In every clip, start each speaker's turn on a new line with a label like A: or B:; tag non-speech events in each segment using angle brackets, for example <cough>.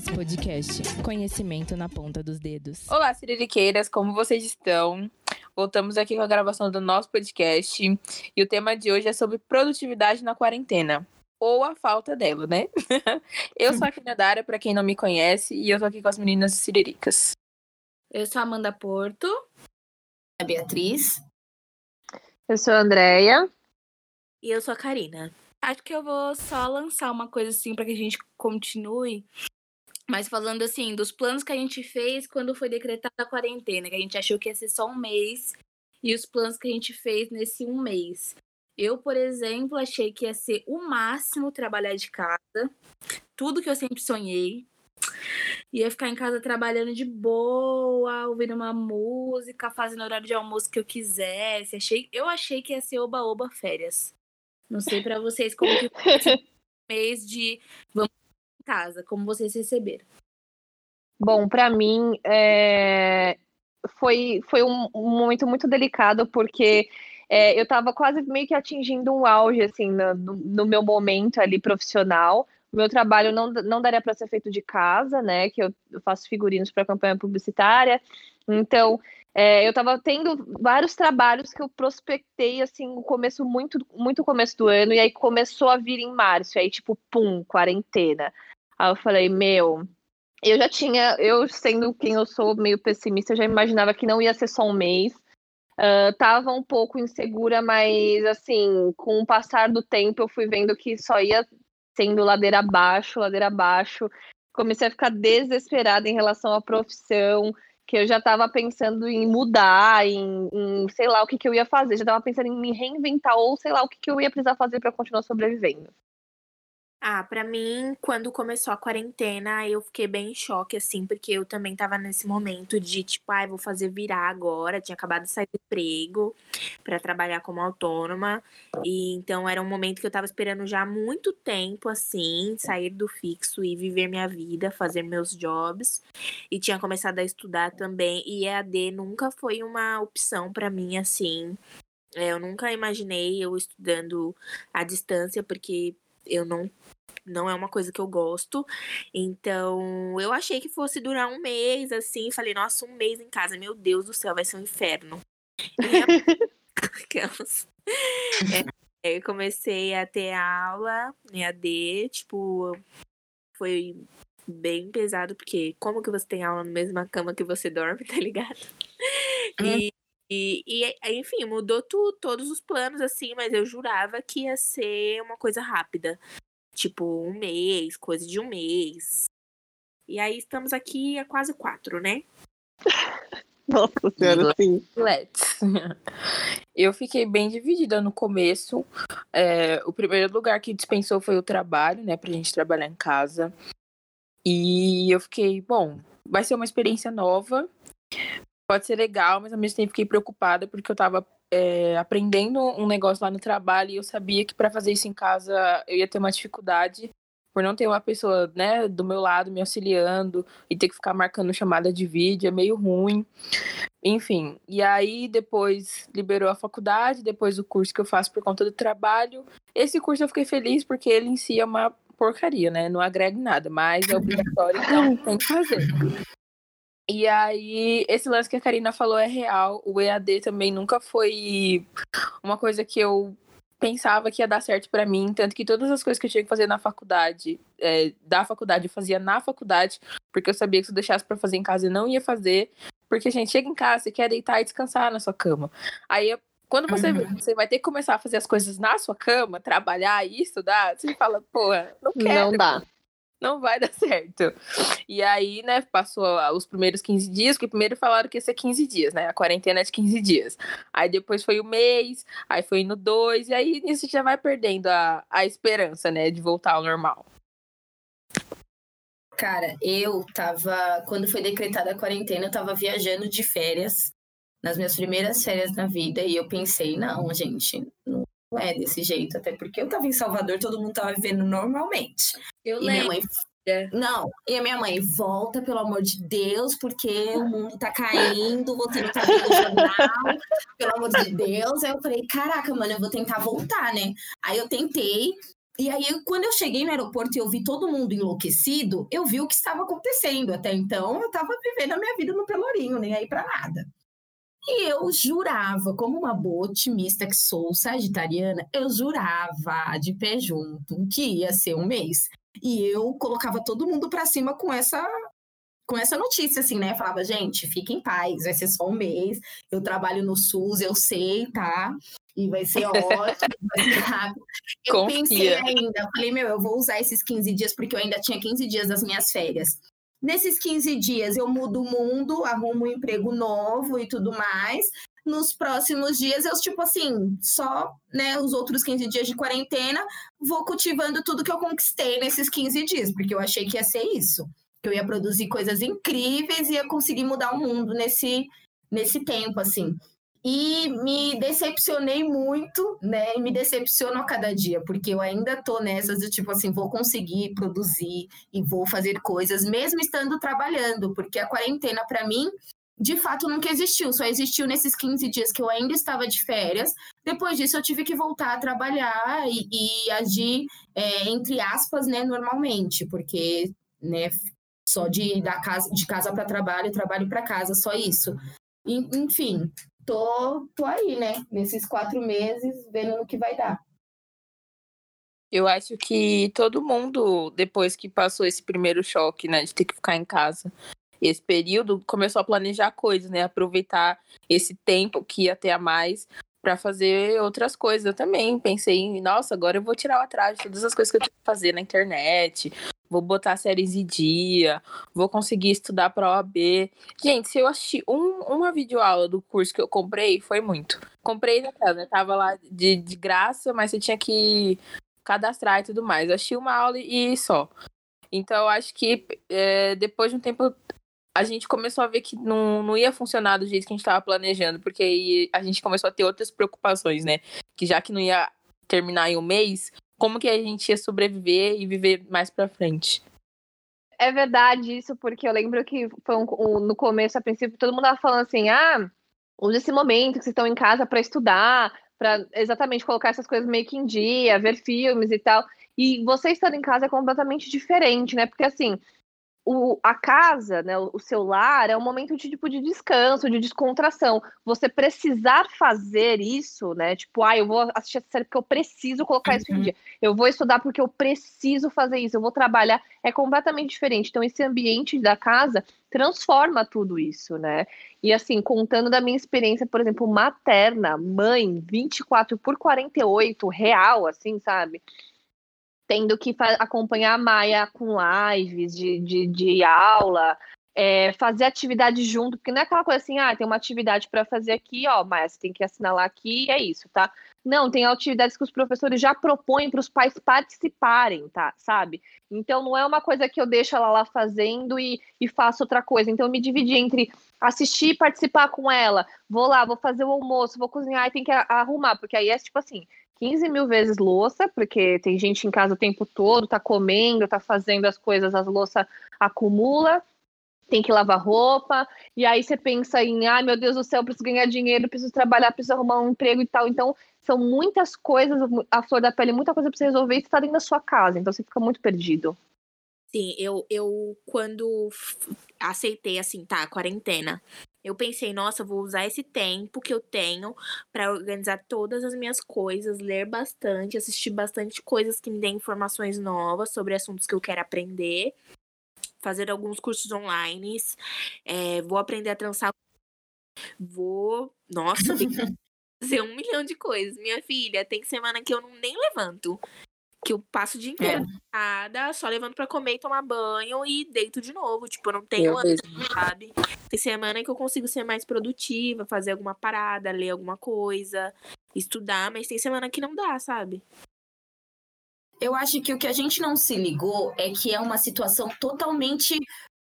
A: Siriricas Podcast. Conhecimento na ponta dos dedos.
B: Olá, siririqueiras, como vocês estão? Voltamos aqui com a gravação do nosso podcast e o tema de hoje é sobre produtividade na quarentena. Ou a falta dela, né? <laughs> eu sou a Kinadara, para quem não me conhece, e eu tô aqui com as meninas siriricas.
C: Eu sou a Amanda Porto.
D: A Beatriz.
E: Eu sou a Andrea.
C: E eu sou a Karina. Acho que eu vou só lançar uma coisa assim para que a gente continue. Mas falando assim, dos planos que a gente fez quando foi decretada a quarentena, que a gente achou que ia ser só um mês, e os planos que a gente fez nesse um mês. Eu, por exemplo, achei que ia ser o máximo trabalhar de casa, tudo que eu sempre sonhei. Ia ficar em casa trabalhando de boa, ouvindo uma música, fazendo horário de almoço que eu quisesse. Achei, eu achei que ia ser oba-oba férias. Não sei para vocês como que foi esse <laughs> mês de vamos casa, como vocês receberam.
E: Bom, para mim é... foi, foi um, momento muito delicado, porque é, eu estava quase meio que atingindo um auge, assim, no, no meu momento ali profissional. O meu trabalho não, não daria para ser feito de casa, né? Que eu, eu faço figurinos para campanha publicitária. Então, é, eu estava tendo vários trabalhos que eu prospectei, assim, no começo, muito, muito começo do ano, e aí começou a vir em março, aí, tipo, pum, quarentena. Aí eu falei, meu, eu já tinha, eu sendo quem eu sou, meio pessimista, já imaginava que não ia ser só um mês. Uh, tava um pouco insegura, mas assim, com o passar do tempo, eu fui vendo que só ia sendo ladeira abaixo, ladeira abaixo. Comecei a ficar desesperada em relação à profissão, que eu já estava pensando em mudar, em, em, sei lá o que, que eu ia fazer, já estava pensando em me reinventar ou sei lá o que, que eu ia precisar fazer para continuar sobrevivendo.
C: Ah, para mim, quando começou a quarentena, eu fiquei bem em choque, assim, porque eu também tava nesse momento de, tipo, ai, ah, vou fazer virar agora. Tinha acabado de sair do emprego para trabalhar como autônoma. E então era um momento que eu tava esperando já há muito tempo, assim, sair do fixo e viver minha vida, fazer meus jobs. E tinha começado a estudar também. E EAD nunca foi uma opção para mim, assim. É, eu nunca imaginei eu estudando à distância, porque eu não não é uma coisa que eu gosto. Então, eu achei que fosse durar um mês, assim. Falei, nossa, um mês em casa, meu Deus do céu, vai ser um inferno. <laughs> É, eu comecei a ter aula em AD, tipo, foi bem pesado, porque como que você tem aula na mesma cama que você dorme, <laughs> tá ligado? E, e, e, enfim, mudou tudo, todos os planos, assim, mas eu jurava que ia ser uma coisa rápida. Tipo, um mês, coisa de um mês. E aí estamos aqui há quase quatro, né? <laughs>
E: Nossa senhora, sim.
B: Let's. <laughs> Eu fiquei bem dividida no começo. É, o primeiro lugar que dispensou foi o trabalho, né? Pra gente trabalhar em casa. E eu fiquei, bom, vai ser uma experiência nova. Pode ser legal, mas ao mesmo tempo fiquei preocupada porque eu tava é, aprendendo um negócio lá no trabalho e eu sabia que para fazer isso em casa eu ia ter uma dificuldade por não ter uma pessoa, né, do meu lado me auxiliando e ter que ficar marcando chamada de vídeo, é meio ruim. Enfim, e aí depois liberou a faculdade, depois o curso que eu faço por conta do trabalho. Esse curso eu fiquei feliz porque ele em si é uma porcaria, né? Não agrega nada, mas é obrigatório, então tem que fazer. E aí, esse lance que a Karina falou é real. O EAD também nunca foi uma coisa que eu pensava que ia dar certo para mim, tanto que todas as coisas que eu tinha que fazer na faculdade, é, da faculdade, eu fazia na faculdade, porque eu sabia que se eu deixasse para fazer em casa eu não ia fazer, porque a gente chega em casa, você quer deitar e descansar na sua cama. Aí quando você, uhum. você vai ter que começar a fazer as coisas na sua cama, trabalhar e estudar, você fala, porra, não quero.
E: Não dá
B: não vai <laughs> dar certo. E aí, né, passou os primeiros 15 dias, que primeiro falaram que ia ser 15 dias, né? A quarentena é de 15 dias. Aí depois foi o mês, aí foi no dois, e aí isso já vai perdendo a, a esperança, né, de voltar ao normal.
D: Cara, eu tava. Quando foi decretada a quarentena, eu tava viajando de férias, nas minhas primeiras férias na vida, e eu pensei, não, gente, não é desse jeito, até porque eu tava em Salvador, todo mundo tava vivendo normalmente.
C: Eu e lembro. Minha mãe
D: não, e a minha mãe, volta, pelo amor de Deus, porque o mundo tá caindo, você não tá vendo o jornal, pelo amor de Deus. Aí eu falei, caraca, mano, eu vou tentar voltar, né? Aí eu tentei, E aí, quando eu cheguei no aeroporto e eu vi todo mundo enlouquecido, eu vi o que estava acontecendo. Até então, eu estava vivendo a minha vida no Pelourinho, nem aí para nada. E eu jurava, como uma boa otimista que sou, sagitariana, eu jurava de pé junto que ia ser um mês. E eu colocava todo mundo para cima com essa com essa notícia, assim, né? Falava, gente, fique em paz, vai ser só um mês. Eu trabalho no SUS, eu sei, tá? E vai ser <laughs> ótimo, vai ser rápido. Eu
B: Confia.
D: pensei ainda, falei, meu, eu vou usar esses 15 dias, porque eu ainda tinha 15 dias das minhas férias. Nesses 15 dias eu mudo o mundo, arrumo um emprego novo e tudo mais. Nos próximos dias eu, tipo assim, só, né, os outros 15 dias de quarentena, vou cultivando tudo que eu conquistei nesses 15 dias, porque eu achei que ia ser isso que eu ia produzir coisas incríveis e ia conseguir mudar o mundo nesse, nesse tempo, assim. E me decepcionei muito, né? E me decepciono a cada dia, porque eu ainda tô nessas de tipo assim, vou conseguir produzir e vou fazer coisas, mesmo estando trabalhando, porque a quarentena, para mim, de fato nunca existiu, só existiu nesses 15 dias que eu ainda estava de férias. Depois disso, eu tive que voltar a trabalhar e, e agir, é, entre aspas, né, normalmente, porque né, só de da casa de casa para trabalho, trabalho para casa, só isso. E, enfim, tô, tô aí, né? Nesses quatro meses, vendo no que vai dar.
B: Eu acho que todo mundo, depois que passou esse primeiro choque, né, de ter que ficar em casa, esse período, começou a planejar coisas, né? Aproveitar esse tempo que ia ter a mais para fazer outras coisas. Eu também pensei nossa, agora eu vou tirar o atraso de todas as coisas que eu tenho que fazer na internet, vou botar séries em dia, vou conseguir estudar para OAB. Gente, se eu assistir um, uma videoaula do curso que eu comprei, foi muito. Comprei naquela, né? Tava lá de, de graça, mas você tinha que cadastrar e tudo mais. Eu assisti uma aula e só. Então, eu acho que é, depois de um tempo a gente começou a ver que não, não ia funcionar do jeito que a gente estava planejando, porque aí a gente começou a ter outras preocupações, né? Que já que não ia terminar em um mês, como que a gente ia sobreviver e viver mais para frente.
E: É verdade isso, porque eu lembro que foi um, um, no começo, a princípio, todo mundo tava falando assim, ah, use esse momento que vocês estão em casa para estudar, para exatamente colocar essas coisas meio que em dia, ver filmes e tal. E você estando em casa é completamente diferente, né? Porque assim, o, a casa, né, o, seu lar é um momento de tipo de descanso, de descontração. Você precisar fazer isso, né? Tipo, ah, eu vou assistir essa série porque eu preciso colocar uhum. isso em dia. Eu vou estudar porque eu preciso fazer isso. Eu vou trabalhar. É completamente diferente. Então, esse ambiente da casa transforma tudo isso, né? E assim, contando da minha experiência, por exemplo, materna, mãe, 24 por 48, real, assim, sabe? Tendo que acompanhar a Maia com lives de, de, de aula, é, fazer atividade junto, porque não é aquela coisa assim, ah, tem uma atividade para fazer aqui, ó, você tem que assinalar aqui é isso, tá? Não, tem atividades que os professores já propõem para os pais participarem, tá? Sabe? Então não é uma coisa que eu deixo ela lá fazendo e, e faço outra coisa. Então eu me dividi entre assistir e participar com ela. Vou lá, vou fazer o almoço, vou cozinhar e tem que arrumar, porque aí é tipo assim, 15 mil vezes louça, porque tem gente em casa o tempo todo, tá comendo, tá fazendo as coisas, as louças acumula, tem que lavar roupa, e aí você pensa em, ai meu Deus do céu, preciso ganhar dinheiro, preciso trabalhar, preciso arrumar um emprego e tal. Então, são muitas coisas, a flor da pele, muita coisa pra você resolver e você tá dentro da sua casa, então você fica muito perdido.
C: Sim, eu, eu quando aceitei assim, tá, quarentena, eu pensei, nossa, vou usar esse tempo que eu tenho para organizar todas as minhas coisas, ler bastante, assistir bastante coisas que me dêem informações novas sobre assuntos que eu quero aprender, fazer alguns cursos online, é, vou aprender a trançar, vou, nossa, <laughs> fazer um milhão de coisas. Minha filha, tem semana que eu não, nem levanto que eu passo o dia inteiro é. só levando para comer e tomar banho e deito de novo. Tipo, eu não tenho ânimo, sabe? Tem semana que eu consigo ser mais produtiva, fazer alguma parada, ler alguma coisa, estudar, mas tem semana que não dá, sabe?
D: Eu acho que o que a gente não se ligou é que é uma situação totalmente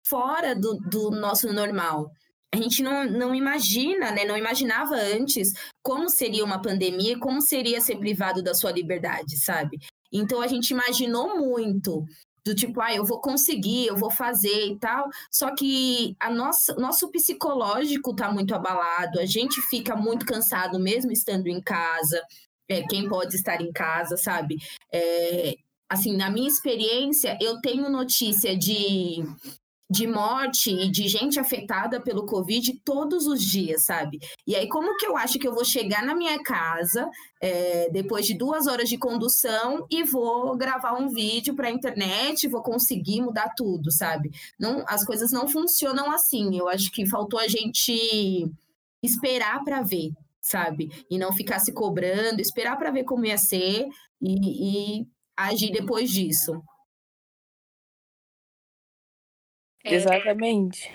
D: fora do, do nosso normal. A gente não, não imagina, né? Não imaginava antes como seria uma pandemia, como seria ser privado da sua liberdade, sabe? Então a gente imaginou muito do tipo, ah, eu vou conseguir, eu vou fazer e tal. Só que a nossa, nosso psicológico tá muito abalado, a gente fica muito cansado mesmo estando em casa. É, quem pode estar em casa, sabe? É, assim, na minha experiência, eu tenho notícia de de morte e de gente afetada pelo Covid todos os dias, sabe? E aí, como que eu acho que eu vou chegar na minha casa é, depois de duas horas de condução e vou gravar um vídeo para a internet, vou conseguir mudar tudo, sabe? Não, as coisas não funcionam assim. Eu acho que faltou a gente esperar para ver, sabe? E não ficar se cobrando, esperar para ver como ia ser e, e agir depois disso.
B: É, Exatamente.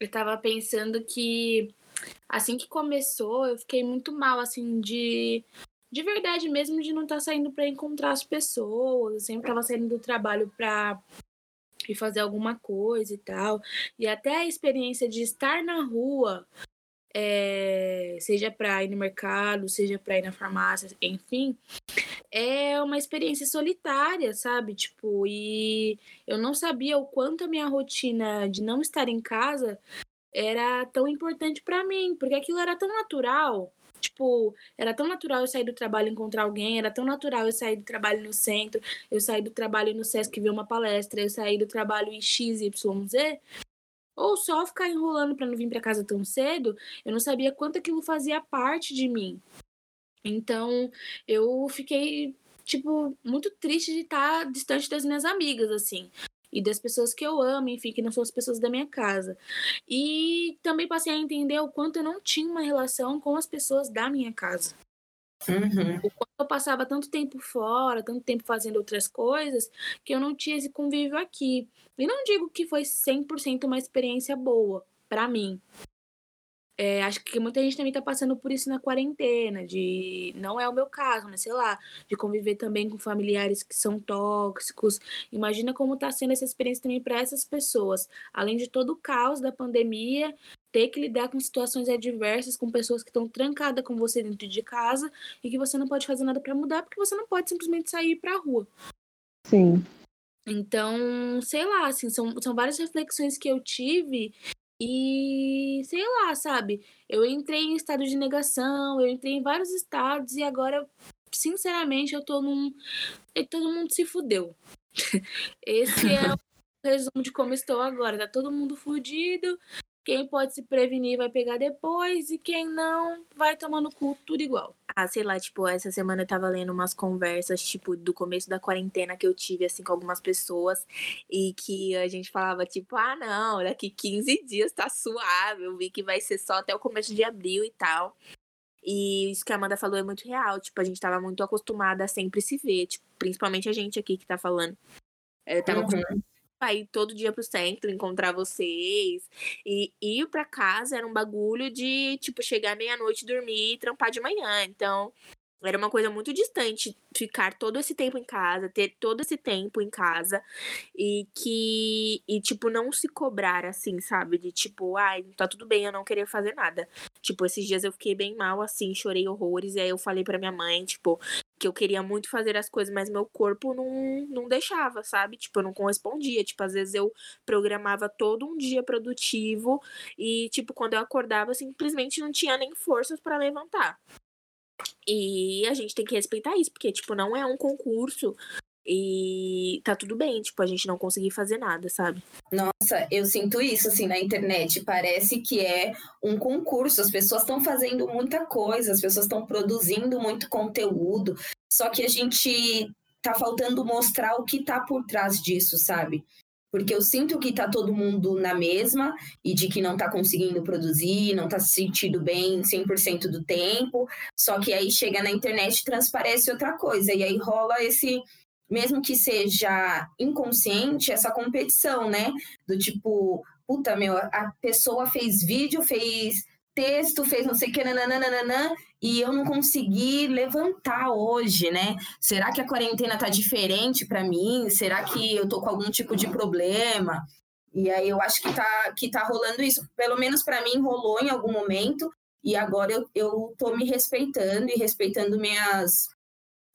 F: Eu tava pensando que assim que começou, eu fiquei muito mal, assim, de. De verdade mesmo, de não estar tá saindo para encontrar as pessoas. Eu sempre tava saindo do trabalho pra ir fazer alguma coisa e tal. E até a experiência de estar na rua, é, seja para ir no mercado, seja para ir na farmácia, enfim, é uma experiência solitária, sabe? Tipo, e eu não sabia o quanto a minha rotina de não estar em casa era tão importante para mim, porque aquilo era tão natural. Tipo, era tão natural eu sair do trabalho e encontrar alguém, era tão natural eu sair do trabalho no centro, eu sair do trabalho no Sesc ver uma palestra, eu sair do trabalho em XYZ, ou só ficar enrolando para não vir para casa tão cedo, eu não sabia quanto aquilo fazia parte de mim. Então, eu fiquei, tipo, muito triste de estar distante das minhas amigas, assim. E das pessoas que eu amo, enfim, que não são as pessoas da minha casa. E também passei a entender o quanto eu não tinha uma relação com as pessoas da minha casa.
D: Uhum.
F: Eu passava tanto tempo fora, tanto tempo fazendo outras coisas, que eu não tinha esse convívio aqui. E não digo que foi 100% uma experiência boa para mim, é, acho que muita gente também está passando por isso na quarentena, de não é o meu caso, mas sei lá, de conviver também com familiares que são tóxicos. Imagina como está sendo essa experiência também para essas pessoas, além de todo o caos da pandemia, ter que lidar com situações adversas, com pessoas que estão trancadas com você dentro de casa e que você não pode fazer nada para mudar, porque você não pode simplesmente sair para a rua.
E: Sim.
F: Então, sei lá, assim, são, são várias reflexões que eu tive e sei lá, sabe? Eu entrei em estado de negação, eu entrei em vários estados e agora, sinceramente, eu tô num. E todo mundo se fudeu. <laughs> Esse é o <laughs> resumo de como estou agora. Tá todo mundo fudido. Quem pode se prevenir vai pegar depois e quem não vai tomar no cu tudo igual. Ah, sei lá, tipo, essa semana eu tava lendo umas conversas, tipo, do começo da quarentena que eu tive, assim, com algumas pessoas e que a gente falava, tipo, ah, não, daqui 15 dias tá suave, eu vi que vai ser só até o começo de abril e tal. E isso que a Amanda falou é muito real, tipo, a gente tava muito acostumada a sempre se ver, tipo, principalmente a gente aqui que tá falando. Eu tava uhum ir todo dia pro centro, encontrar vocês. E ir pra casa era um bagulho de, tipo, chegar meia-noite, dormir e trampar de manhã. Então, era uma coisa muito distante ficar todo esse tempo em casa, ter todo esse tempo em casa e que e tipo não se cobrar assim, sabe? De tipo, ai, tá tudo bem, eu não queria fazer nada. Tipo, esses dias eu fiquei bem mal assim, chorei horrores e aí eu falei para minha mãe, tipo, que eu queria muito fazer as coisas, mas meu corpo não, não deixava, sabe? Tipo, eu não correspondia. Tipo, às vezes eu programava todo um dia produtivo e, tipo, quando eu acordava, simplesmente não tinha nem forças para levantar. E a gente tem que respeitar isso, porque, tipo, não é um concurso e tá tudo bem, tipo, a gente não conseguir fazer nada, sabe?
D: Nossa, eu sinto isso, assim, na internet. Parece que é um concurso. As pessoas estão fazendo muita coisa, as pessoas estão produzindo muito conteúdo. Só que a gente tá faltando mostrar o que tá por trás disso, sabe? Porque eu sinto que tá todo mundo na mesma e de que não tá conseguindo produzir, não tá se sentindo bem 100% do tempo. Só que aí chega na internet e transparece outra coisa. E aí rola esse mesmo que seja inconsciente, essa competição, né? Do tipo, puta, meu, a pessoa fez vídeo, fez texto, fez não sei o que, nananana, e eu não consegui levantar hoje, né? Será que a quarentena tá diferente para mim? Será que eu tô com algum tipo de problema? E aí eu acho que tá, que tá rolando isso. Pelo menos para mim rolou em algum momento, e agora eu, eu tô me respeitando e respeitando minhas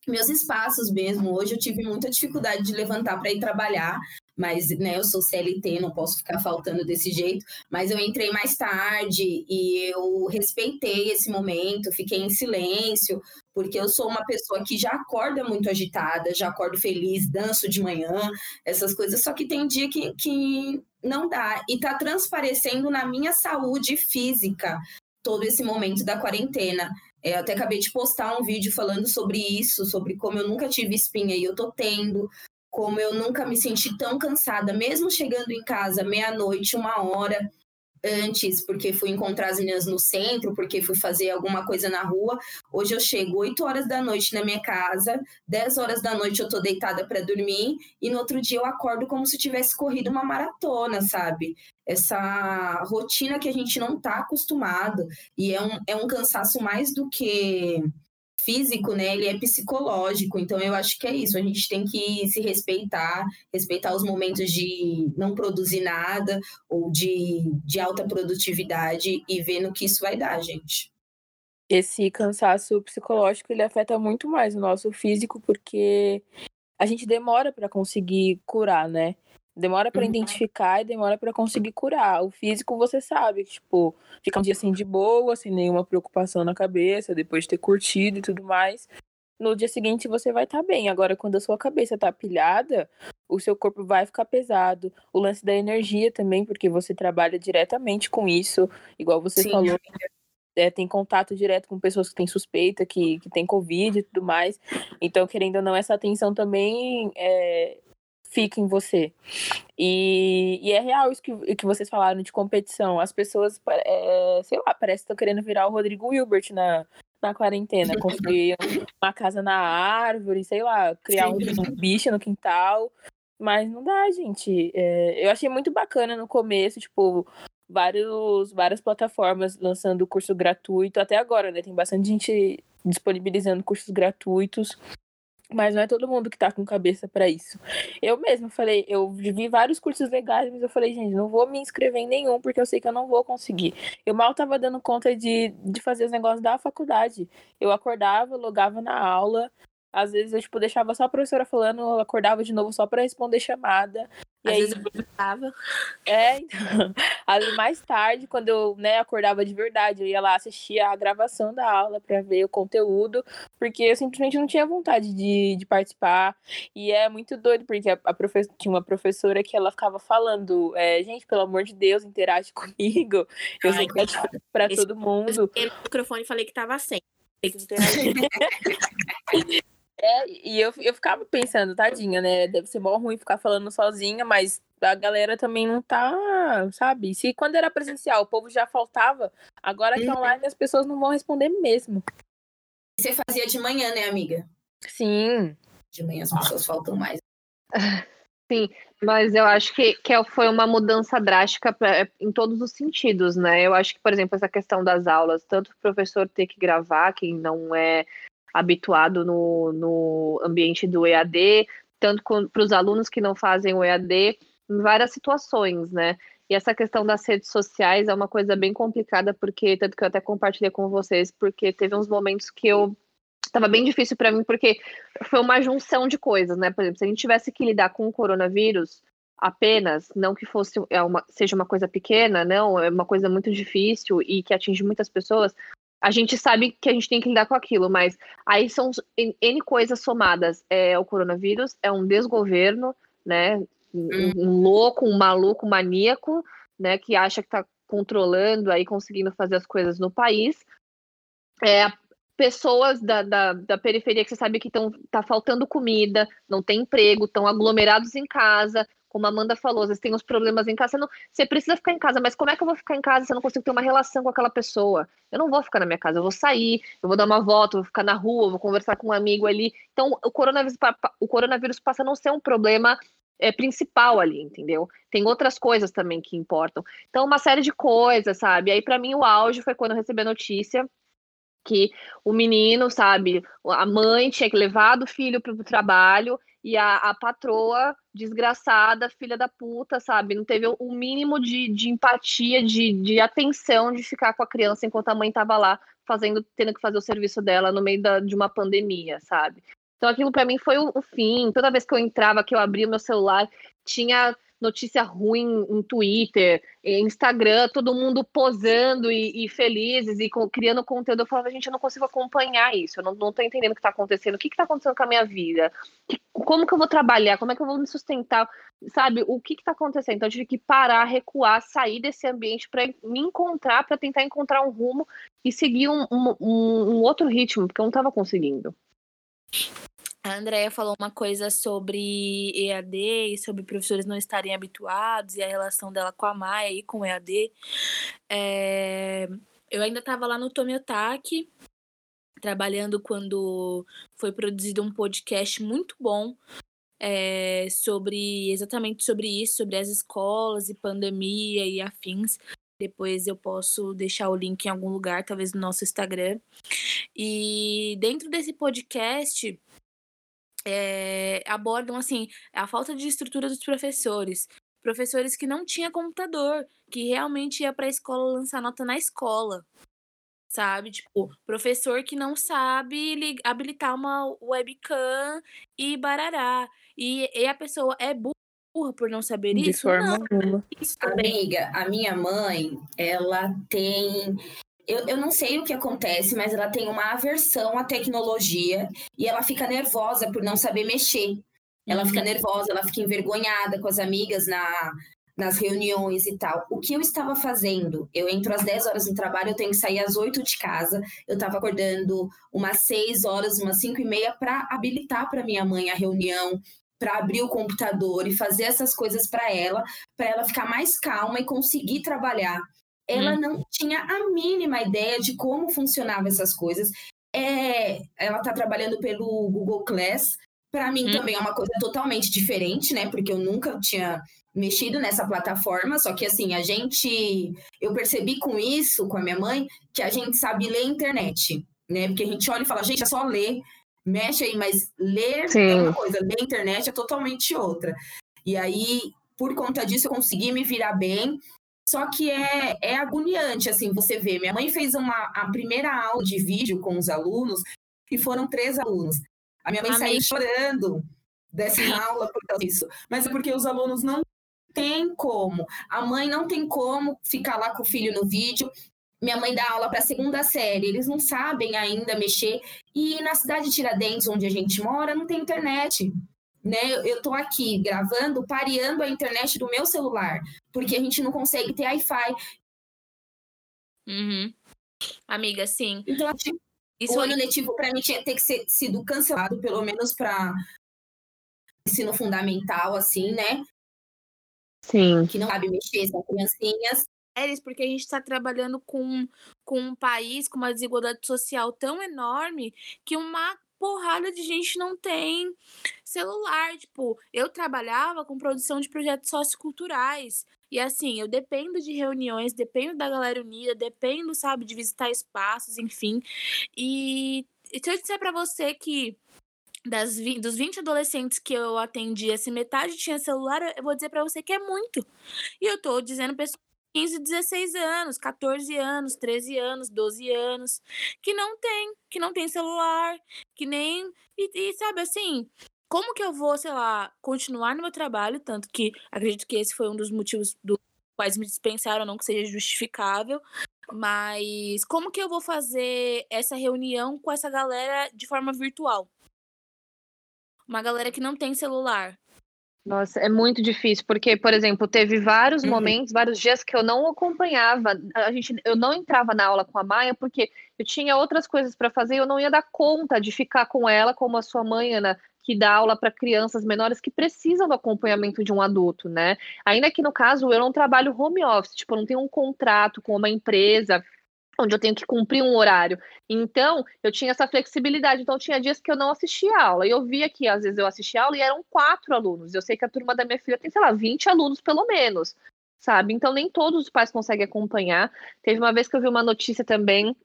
D: meus espaços mesmo. Hoje eu tive muita dificuldade de levantar para ir trabalhar, mas né, eu sou CLT, não posso ficar faltando desse jeito. Mas eu entrei mais tarde e eu respeitei esse momento, fiquei em silêncio, porque eu sou uma pessoa que já acorda muito agitada, já acordo feliz, danço de manhã, essas coisas, só que tem dia que, que não dá. E tá transparecendo na minha saúde física todo esse momento da quarentena. É, eu até acabei de postar um vídeo falando sobre isso, sobre como eu nunca tive espinha e eu tô tendo, como eu nunca me senti tão cansada, mesmo chegando em casa meia-noite, uma hora antes, porque fui encontrar as meninas no centro, porque fui fazer alguma coisa na rua. Hoje eu chego 8 horas da noite na minha casa, 10 horas da noite eu tô deitada para dormir, e no outro dia eu acordo como se tivesse corrido uma maratona, sabe? Essa rotina que a gente não tá acostumado, e é um, é um cansaço mais do que físico, né, ele é psicológico. Então eu acho que é isso, a gente tem que se respeitar, respeitar os momentos de não produzir nada ou de, de alta produtividade e ver no que isso vai dar, gente.
B: Esse cansaço psicológico ele afeta muito mais o nosso físico porque a gente demora para conseguir curar, né? Demora para uhum. identificar e demora para conseguir curar. O físico você sabe, tipo, fica um dia assim de boa, sem nenhuma preocupação na cabeça, depois de ter curtido e tudo mais. No dia seguinte você vai estar tá bem. Agora, quando a sua cabeça tá pilhada, o seu corpo vai ficar pesado. O lance da energia também, porque você trabalha diretamente com isso, igual você Sim. falou. É, tem contato direto com pessoas que têm suspeita, que, que tem Covid e tudo mais. Então, querendo ou não, essa atenção também é, fica em você. E, e é real isso que, que vocês falaram de competição. As pessoas, é, sei lá, parece que estão querendo virar o Rodrigo Wilbert na, na quarentena. Construir uma casa na árvore, sei lá, criar um, um, bicho no quintal. Mas não dá, gente. É, eu achei muito bacana no começo, tipo, vários, várias plataformas lançando curso gratuito. Até agora, né? Tem bastante gente disponibilizando cursos gratuitos. Mas não é todo mundo que tá com cabeça para isso. Eu mesmo falei, eu vi vários cursos legais, mas eu falei, gente, não vou me inscrever em nenhum, porque eu sei que eu não vou conseguir. Eu mal tava dando conta de, de fazer os negócios da faculdade. Eu acordava, logava na aula, às vezes eu, tipo, deixava só a professora falando, eu acordava de novo só para responder chamada.
C: E Às aí, vezes eu tava.
B: É, então. <laughs> Aí mais tarde, quando eu né, acordava de verdade, eu ia lá assistir a gravação da aula para ver o conteúdo, porque eu simplesmente não tinha vontade de, de participar. E é muito doido, porque a, a tinha uma professora que ela ficava falando, é, gente, pelo amor de Deus, interage <laughs> comigo. Eu Ai, sei que é pra todo mundo.
C: Eu no microfone falei que tava sem. Tem que interagir. <laughs>
B: É, e eu, eu ficava pensando, tadinha, né? Deve ser mó ruim ficar falando sozinha, mas a galera também não tá, sabe? Se quando era presencial o povo já faltava, agora que é uhum. online as pessoas não vão responder mesmo.
D: Você fazia de manhã, né, amiga?
B: Sim.
D: De manhã as pessoas faltam mais. <laughs>
E: Sim, mas eu acho que, que é, foi uma mudança drástica pra, em todos os sentidos, né? Eu acho que, por exemplo, essa questão das aulas, tanto o professor ter que gravar, quem não é habituado no, no ambiente do EAD, tanto para os alunos que não fazem o EAD, em várias situações, né? E essa questão das redes sociais é uma coisa bem complicada, porque, tanto que eu até compartilhei com vocês, porque teve uns momentos que eu estava bem difícil para mim, porque foi uma junção de coisas, né? Por exemplo, se a gente tivesse que lidar com o coronavírus apenas, não que fosse é uma, seja uma coisa pequena, não, é uma coisa muito difícil e que atinge muitas pessoas, a gente sabe que a gente tem que lidar com aquilo, mas aí são N coisas somadas. É o coronavírus, é um desgoverno, né? Um, um louco, um maluco, um maníaco, né? Que acha que está controlando aí, conseguindo fazer as coisas no país. É, pessoas da, da, da, periferia que você sabe que estão tá faltando comida, não tem emprego, estão aglomerados em casa, como a Amanda falou, às vezes tem uns problemas em casa, você, não, você precisa ficar em casa, mas como é que eu vou ficar em casa se eu não consigo ter uma relação com aquela pessoa? Eu não vou ficar na minha casa, eu vou sair, eu vou dar uma volta, eu vou ficar na rua, eu vou conversar com um amigo ali. Então, o coronavírus, o coronavírus passa a não ser um problema é, principal ali, entendeu? Tem outras coisas também que importam. Então, uma série de coisas, sabe? Aí, para mim, o auge foi quando eu recebi a notícia que o menino, sabe, a mãe tinha que levar o filho para o trabalho e a, a patroa, desgraçada, filha da puta, sabe? Não teve o mínimo de, de empatia, de, de atenção de ficar com a criança enquanto a mãe estava lá fazendo, tendo que fazer o serviço dela no meio da, de uma pandemia, sabe? Então aquilo para mim foi o, o, fim. Toda vez que eu entrava, que eu abria o meu celular, tinha notícia ruim em Twitter, em Instagram, todo mundo posando e, e felizes e com, criando conteúdo. Eu falava, gente, eu não consigo acompanhar isso, eu não, não tô entendendo o que está acontecendo, o que está acontecendo com a minha vida, que, como que eu vou trabalhar, como é que eu vou me sustentar, sabe? O que está acontecendo? Então eu tive que parar, recuar, sair desse ambiente para me encontrar, para tentar encontrar um rumo e seguir um, um, um outro ritmo, porque eu não estava conseguindo.
F: A Andrea falou uma coisa sobre EAD e sobre professores não estarem habituados e a relação dela com a Maia e com o EAD. É... Eu ainda estava lá no Tomiotaki, trabalhando quando foi produzido um podcast muito bom é, sobre exatamente sobre isso, sobre as escolas e pandemia e afins. Depois eu posso deixar o link em algum lugar, talvez no nosso Instagram. E dentro desse podcast é, abordam assim a falta de estrutura dos professores. Professores que não tinha computador, que realmente ia para a escola lançar nota na escola. Sabe? Tipo, professor que não sabe habilitar uma webcam e barará. E, e a pessoa é burra por não saber
B: de
F: isso?
B: Forma não.
D: Isso Amiga, a minha mãe, ela tem eu, eu não sei o que acontece, mas ela tem uma aversão à tecnologia e ela fica nervosa por não saber mexer. Ela fica uhum. nervosa, ela fica envergonhada com as amigas na, nas reuniões e tal. O que eu estava fazendo? Eu entro às 10 horas no trabalho, eu tenho que sair às 8 de casa. Eu estava acordando umas 6 horas, umas 5 e meia para habilitar para minha mãe a reunião, para abrir o computador e fazer essas coisas para ela, para ela ficar mais calma e conseguir trabalhar ela hum. não tinha a mínima ideia de como funcionavam essas coisas. É, ela está trabalhando pelo Google Class. Para mim hum. também é uma coisa totalmente diferente, né? Porque eu nunca tinha mexido nessa plataforma, só que assim, a gente eu percebi com isso, com a minha mãe, que a gente sabe ler internet, né? Porque a gente olha e fala, gente, é só ler, mexe aí, mas ler Sim. é uma coisa, ler internet é totalmente outra. E aí, por conta disso, eu consegui me virar bem. Só que é, é agoniante, assim, você vê. Minha mãe fez uma, a primeira aula de vídeo com os alunos e foram três alunos. A minha mãe Amém. saiu chorando dessa aula por causa disso. Mas é porque os alunos não têm como. A mãe não tem como ficar lá com o filho no vídeo. Minha mãe dá aula para a segunda série, eles não sabem ainda mexer. E na cidade de Tiradentes, onde a gente mora, não tem internet né? Eu estou aqui gravando, pareando a internet do meu celular, porque a gente não consegue ter Wi-Fi.
F: Uhum. Amiga, sim.
D: Então, Isso o ano letivo, para mim, tinha ter que ser sido cancelado, pelo menos para ensino fundamental, assim, né?
E: Sim.
D: Que não sabe mexer, são criancinhas.
F: É porque a gente está trabalhando com, com um país com uma desigualdade social tão enorme que uma porrada de gente não tem celular. Tipo, eu trabalhava com produção de projetos socioculturais. E assim, eu dependo de reuniões, dependo da galera unida, dependo, sabe, de visitar espaços, enfim. E, e se eu disser para você que das, dos 20 adolescentes que eu atendia, se metade tinha celular, eu vou dizer para você que é muito. E eu tô dizendo pessoas 15, 16 anos, 14 anos, 13 anos, 12 anos, que não tem, que não tem celular, que nem. E, e, sabe assim, como que eu vou, sei lá, continuar no meu trabalho? Tanto que acredito que esse foi um dos motivos do quais me dispensaram, não que seja justificável. Mas como que eu vou fazer essa reunião com essa galera de forma virtual? Uma galera que não tem celular,
E: nossa, é muito difícil, porque, por exemplo, teve vários uhum. momentos, vários dias que eu não acompanhava, a gente, eu não entrava na aula com a Maia, porque eu tinha outras coisas para fazer e eu não ia dar conta de ficar com ela, como a sua mãe, Ana, que dá aula para crianças menores que precisam do acompanhamento de um adulto, né? Ainda que no caso eu não trabalho home office, tipo, eu não tenho um contrato com uma empresa onde eu tenho que cumprir um horário. Então, eu tinha essa flexibilidade. Então, tinha dias que eu não assistia aula. E eu via que, às vezes, eu assistia aula e eram quatro alunos. Eu sei que a turma da minha filha tem, sei lá, 20 alunos, pelo menos, sabe? Então, nem todos os pais conseguem acompanhar. Teve uma vez que eu vi uma notícia também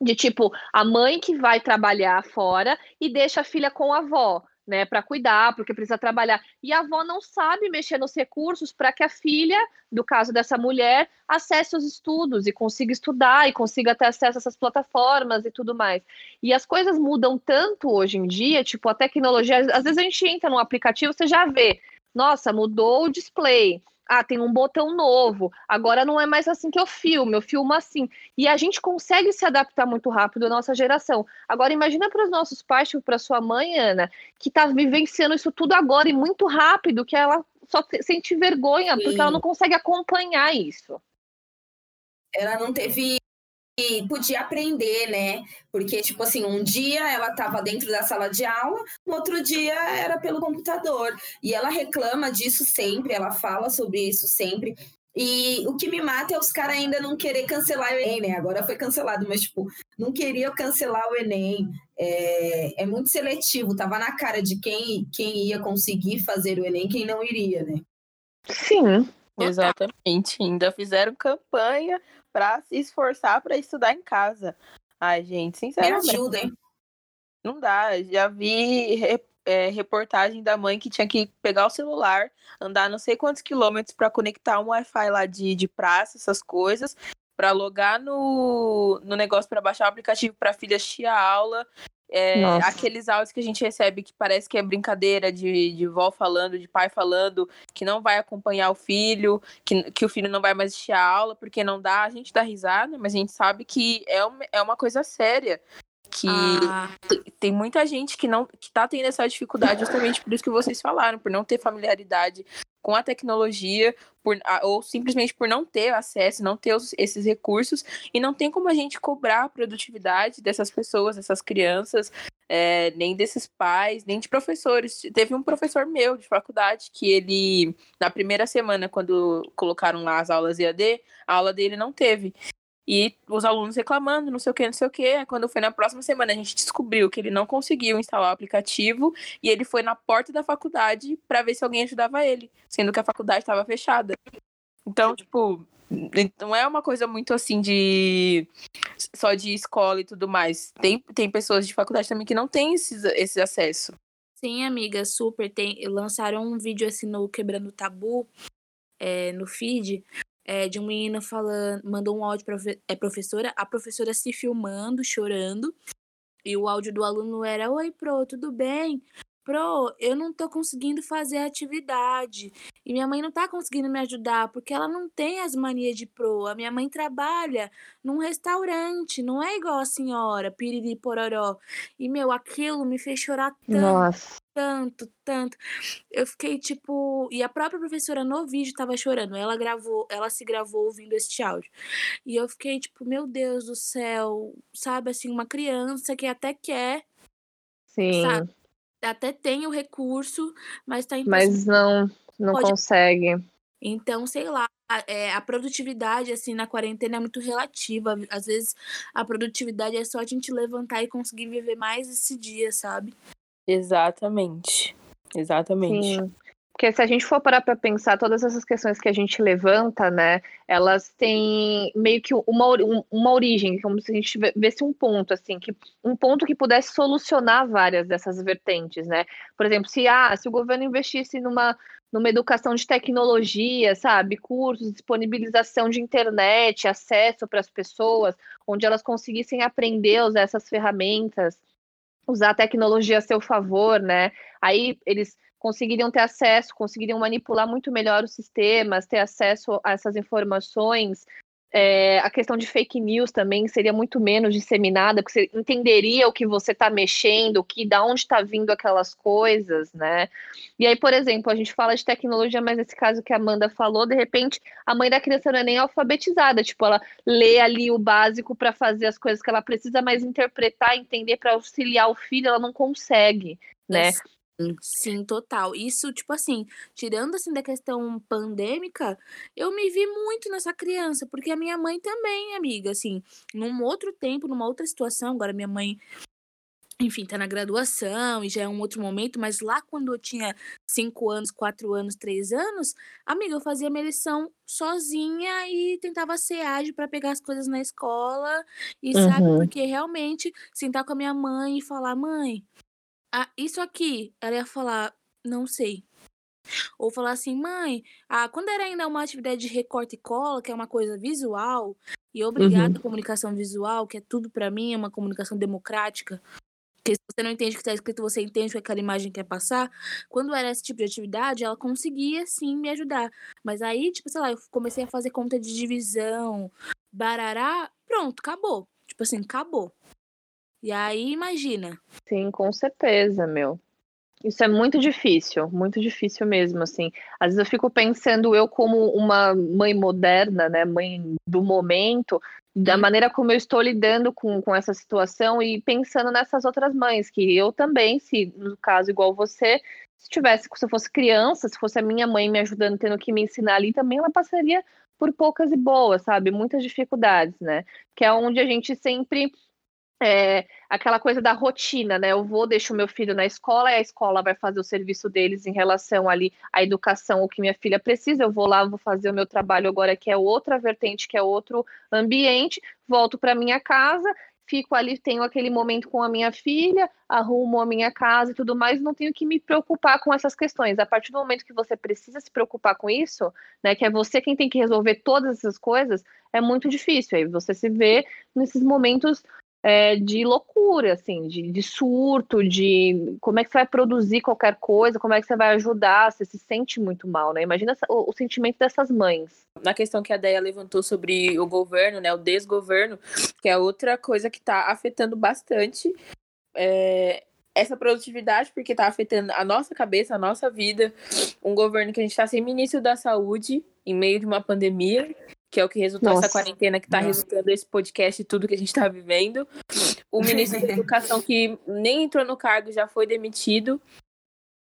E: de, tipo, a mãe que vai trabalhar fora e deixa a filha com a avó né, para cuidar, porque precisa trabalhar. E a avó não sabe mexer nos recursos para que a filha, do caso dessa mulher, acesse os estudos e consiga estudar e consiga ter acesso a essas plataformas e tudo mais. E as coisas mudam tanto hoje em dia, tipo, a tecnologia, às vezes a gente entra num aplicativo, você já vê Nossa, mudou o display. Ah, tem um botão novo. Agora não é mais assim que eu filmo, eu filmo assim. E a gente consegue se adaptar muito rápido, nossa geração. Agora, imagina para os nossos pais, tipo, para sua mãe, Ana, que está vivenciando isso tudo agora e muito rápido, que ela só sente vergonha, Sim. porque ela não consegue acompanhar isso.
D: Ela não teve podia aprender, né? Porque, tipo assim, um dia ela estava dentro da sala de aula, no outro dia era pelo computador. E ela reclama disso sempre, ela fala sobre isso sempre. E o que me mata é os caras ainda não querer cancelar o Enem, né? Agora foi cancelado, mas, tipo, não queria cancelar o Enem. É, é muito seletivo, tava na cara de quem, quem ia conseguir fazer o Enem quem não iria, né?
E: Sim.
B: Exatamente. Ainda fizeram campanha para se esforçar para estudar em casa. Ai, gente, sinceramente.
D: Me ajuda, hein?
B: Não dá. Já vi é, reportagem da mãe que tinha que pegar o celular, andar não sei quantos quilômetros para conectar um Wi-Fi lá de, de praça, essas coisas, para logar no, no negócio para baixar o aplicativo para filha assistir a aula. É, aqueles áudios que a gente recebe que parece que é brincadeira de, de vó falando, de pai falando, que não vai acompanhar o filho, que, que o filho não vai mais assistir a aula porque não dá, a gente dá risada, mas a gente sabe que é uma, é uma coisa séria. Que ah. tem muita gente que não que tá tendo essa dificuldade justamente por isso que vocês falaram, por não ter familiaridade com a tecnologia, por, ou simplesmente por não ter acesso, não ter os, esses recursos, e não tem como a gente cobrar a produtividade dessas pessoas, dessas crianças, é, nem desses pais, nem de professores. Teve um professor meu de faculdade que ele, na primeira semana, quando colocaram lá as aulas EAD, a aula dele não teve. E os alunos reclamando, não sei o que, não sei o que. Quando foi na próxima semana, a gente descobriu que ele não conseguiu instalar o aplicativo e ele foi na porta da faculdade para ver se alguém ajudava ele, sendo que a faculdade estava fechada. Então, tipo, não é uma coisa muito assim de só de escola e tudo mais. Tem, tem pessoas de faculdade também que não têm esses, esse acesso.
F: Sim, amiga, super. Tem, lançaram um vídeo assim no Quebrando Tabu, é, no feed, é, de um menino falando, mandou um áudio para é professora, a professora se filmando, chorando, e o áudio do aluno era: Oi, Pro, tudo bem? Pro, eu não tô conseguindo fazer a atividade. E minha mãe não tá conseguindo me ajudar, porque ela não tem as manias de pro. A minha mãe trabalha num restaurante, não é igual a senhora, piriri pororó. E, meu, aquilo me fez chorar tanto. Nossa. Tanto, tanto. Eu fiquei tipo. E a própria professora no vídeo tava chorando. Ela gravou, ela se gravou ouvindo este áudio. E eu fiquei tipo, meu Deus do céu. Sabe assim, uma criança que até quer.
E: Sim. Sabe?
F: Até tem o recurso, mas está
E: Mas não, não Pode... consegue.
F: Então, sei lá, é, a produtividade, assim, na quarentena é muito relativa. Às vezes, a produtividade é só a gente levantar e conseguir viver mais esse dia, sabe?
B: Exatamente. Exatamente.
E: Sim. Porque se a gente for parar para pensar, todas essas questões que a gente levanta, né, elas têm meio que uma, uma origem, como se a gente visse um ponto, assim, que um ponto que pudesse solucionar várias dessas vertentes, né? Por exemplo, se, ah, se o governo investisse numa, numa educação de tecnologia, sabe, cursos, disponibilização de internet, acesso para as pessoas, onde elas conseguissem aprender a usar essas ferramentas, usar a tecnologia a seu favor, né? Aí eles conseguiriam ter acesso, conseguiriam manipular muito melhor os sistemas, ter acesso a essas informações. É, a questão de fake news também seria muito menos disseminada, porque você entenderia o que você está mexendo, o que, da onde está vindo aquelas coisas, né? E aí, por exemplo, a gente fala de tecnologia, mas nesse caso que a Amanda falou, de repente, a mãe da criança não é nem alfabetizada, tipo, ela lê ali o básico para fazer as coisas que ela precisa, mas interpretar, entender para auxiliar o filho, ela não consegue, né?
F: Sim, total. Isso, tipo assim, tirando assim da questão pandêmica, eu me vi muito nessa criança, porque a minha mãe também, amiga, assim, num outro tempo, numa outra situação, agora minha mãe, enfim, tá na graduação e já é um outro momento, mas lá quando eu tinha cinco anos, quatro anos, três anos, amiga, eu fazia minha lição sozinha e tentava ser ágil para pegar as coisas na escola e sabe, uhum. porque realmente sentar com a minha mãe e falar, mãe, ah, isso aqui, ela ia falar, não sei. Ou falar assim, mãe, ah, quando era ainda uma atividade de recorte e cola, que é uma coisa visual, e obrigada uhum. à comunicação visual, que é tudo para mim, é uma comunicação democrática,
C: Porque se você não entende o que está escrito, você entende o que aquela imagem quer passar. Quando era esse tipo de atividade, ela conseguia sim me ajudar. Mas aí, tipo, sei lá, eu comecei a fazer conta de divisão, barará, pronto, acabou. Tipo assim, acabou. E aí, imagina.
E: Sim, com certeza, meu. Isso é muito difícil, muito difícil mesmo, assim. Às vezes eu fico pensando, eu como uma mãe moderna, né, mãe do momento, da uhum. maneira como eu estou lidando com, com essa situação e pensando nessas outras mães, que eu também, se no caso igual você, se tivesse, se eu fosse criança, se fosse a minha mãe me ajudando, tendo que me ensinar ali, também ela passaria por poucas e boas, sabe? Muitas dificuldades, né? Que é onde a gente sempre é, aquela coisa da rotina, né? Eu vou, deixo meu filho na escola, e a escola vai fazer o serviço deles em relação ali à educação, o que minha filha precisa. Eu vou lá, vou fazer o meu trabalho agora, que é outra vertente, que é outro ambiente, volto para minha casa, fico ali, tenho aquele momento com a minha filha, arrumo a minha casa e tudo mais, não tenho que me preocupar com essas questões. A partir do momento que você precisa se preocupar com isso, né, que é você quem tem que resolver todas essas coisas, é muito difícil. Aí você se vê nesses momentos é, de loucura, assim, de, de, surto, de como é que você vai produzir qualquer coisa, como é que você vai ajudar, você se sente muito mal, né? Imagina essa, o, o, sentimento dessas mães.
B: Na questão que a Deia levantou sobre o governo, né, o desgoverno, que é outra coisa que está afetando bastante é, essa produtividade, porque está afetando a nossa cabeça, a nossa vida, um governo que a gente está sem ministro da saúde, em meio de uma pandemia, que é o que resultou Nossa. essa quarentena que está resultando esse podcast e tudo que a gente está vivendo. O ministro da <laughs> Educação que nem entrou no cargo já foi demitido.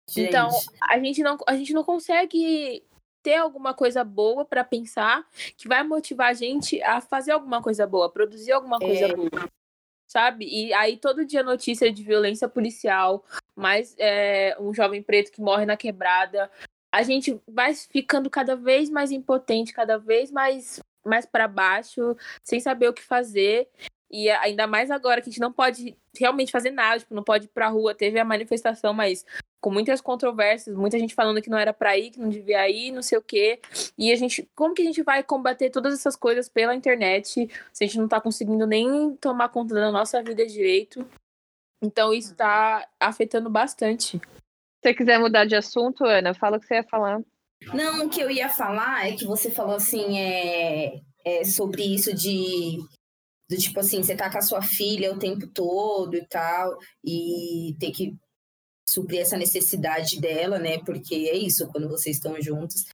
B: Gente. Então, a gente não a gente não consegue ter alguma coisa boa para pensar que vai motivar a gente a fazer alguma coisa boa, produzir alguma coisa é. boa. Sabe? E aí todo dia notícia de violência policial, mais é, um jovem preto que morre na quebrada, a gente vai ficando cada vez mais impotente, cada vez mais, mais para baixo, sem saber o que fazer. E ainda mais agora que a gente não pode realmente fazer nada, tipo, não pode ir pra rua. Teve a manifestação, mas com muitas controvérsias, muita gente falando que não era para ir, que não devia ir, não sei o quê. E a gente, como que a gente vai combater todas essas coisas pela internet se a gente não tá conseguindo nem tomar conta da nossa vida direito? Então isso tá afetando bastante
E: você quiser mudar de assunto, Ana, fala o que você ia falar.
D: Não, o que eu ia falar é que você falou assim, é, é sobre isso de do tipo assim, você tá com a sua filha o tempo todo e tal, e ter que suprir essa necessidade dela, né? Porque é isso, quando vocês estão juntos.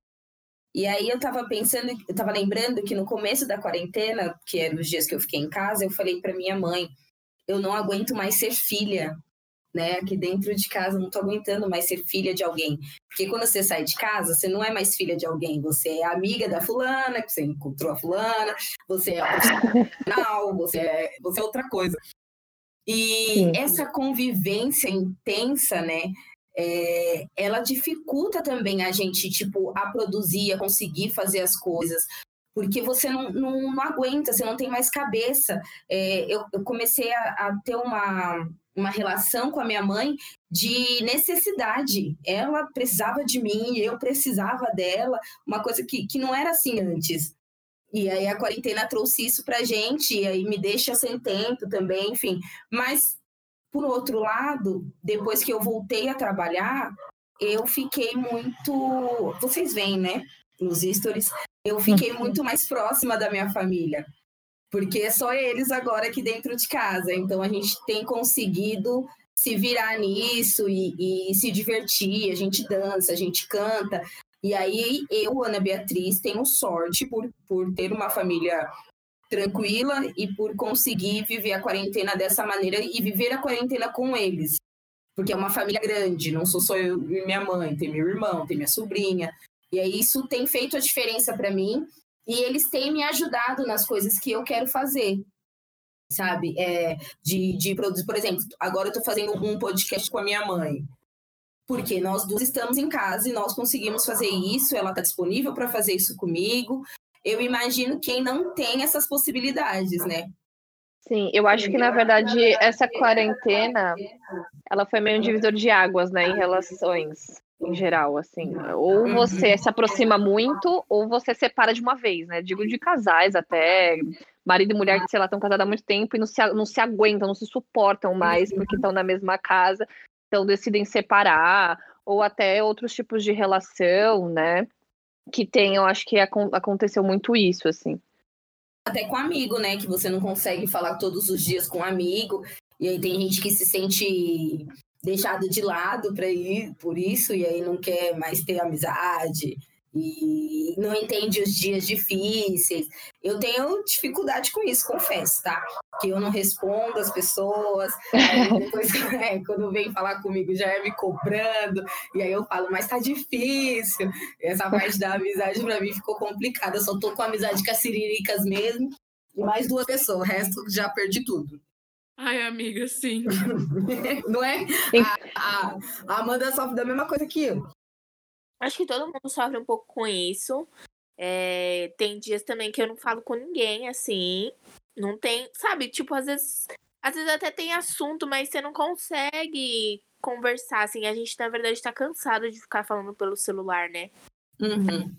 D: E aí eu tava pensando, eu tava lembrando que no começo da quarentena, que eram os dias que eu fiquei em casa, eu falei para minha mãe, eu não aguento mais ser filha né? Aqui dentro de casa, não tô aguentando mais ser filha de alguém. Porque quando você sai de casa, você não é mais filha de alguém, você é amiga da fulana, que você encontrou a fulana, você é profissional, <laughs> você é, você é outra coisa. E Sim. essa convivência intensa, né? É, ela dificulta também a gente, tipo, a produzir, a conseguir fazer as coisas, porque você não, não, não aguenta, você não tem mais cabeça. É, eu, eu, comecei a, a ter uma, uma relação com a minha mãe de necessidade. Ela precisava de mim, eu precisava dela, uma coisa que, que não era assim antes. E aí a quarentena trouxe isso pra gente, e aí me deixa sem tempo também, enfim. Mas, por outro lado, depois que eu voltei a trabalhar, eu fiquei muito. Vocês veem, né? Nos stories, eu fiquei muito mais próxima da minha família porque é só eles agora aqui dentro de casa. Então a gente tem conseguido se virar nisso e, e, se divertir. A gente dança, a gente canta. E aí eu, Ana Beatriz, tenho sorte por, por ter uma família tranquila e por conseguir viver a quarentena dessa maneira e viver a quarentena com eles. Porque é uma família grande, não sou só eu e minha mãe, tem meu irmão, tem minha sobrinha. E aí isso tem feito a diferença para mim e eles têm me ajudado nas coisas que eu quero fazer, sabe? É, de, de produzir, por exemplo, agora eu estou fazendo um podcast com a minha mãe. Porque nós duas estamos em casa e nós conseguimos fazer isso, ela está disponível para fazer isso comigo. Eu imagino quem não tem essas possibilidades, né?
E: Sim, eu acho que na verdade essa quarentena ela foi meio um divisor de águas, né, em relações em geral, assim. Ou você se aproxima muito, ou você separa de uma vez, né? Digo de casais até, marido e mulher que, sei lá, estão casados há muito tempo e não se, não se aguentam, não se suportam mais porque estão na mesma casa, então decidem separar, ou até outros tipos de relação, né? Que tem, eu acho que aconteceu muito isso, assim.
D: Até com amigo, né? Que você não consegue falar todos os dias com um amigo, e aí tem gente que se sente deixado de lado para ir por isso, e aí não quer mais ter amizade e não entende os dias difíceis. Eu tenho dificuldade com isso, confesso, tá? Que eu não respondo as pessoas, <laughs> depois, é, quando vem falar comigo já é me cobrando, e aí eu falo, mas tá difícil. Essa parte da amizade para mim ficou complicada. Eu só tô com amizade com as ciriricas mesmo, e mais duas pessoas, o resto já perdi tudo.
B: Ai, amiga, sim. <laughs>
D: não é? A, a, Amanda sofre da mesma coisa que eu.
C: Acho que todo mundo sofre um pouco com isso. É, tem dias também que eu não falo com ninguém, assim. Não tem, sabe? Tipo, às vezes, às vezes até tem assunto, mas você não consegue conversar, assim. A gente, na verdade, tá cansado de ficar falando pelo celular, né?
D: Uhum.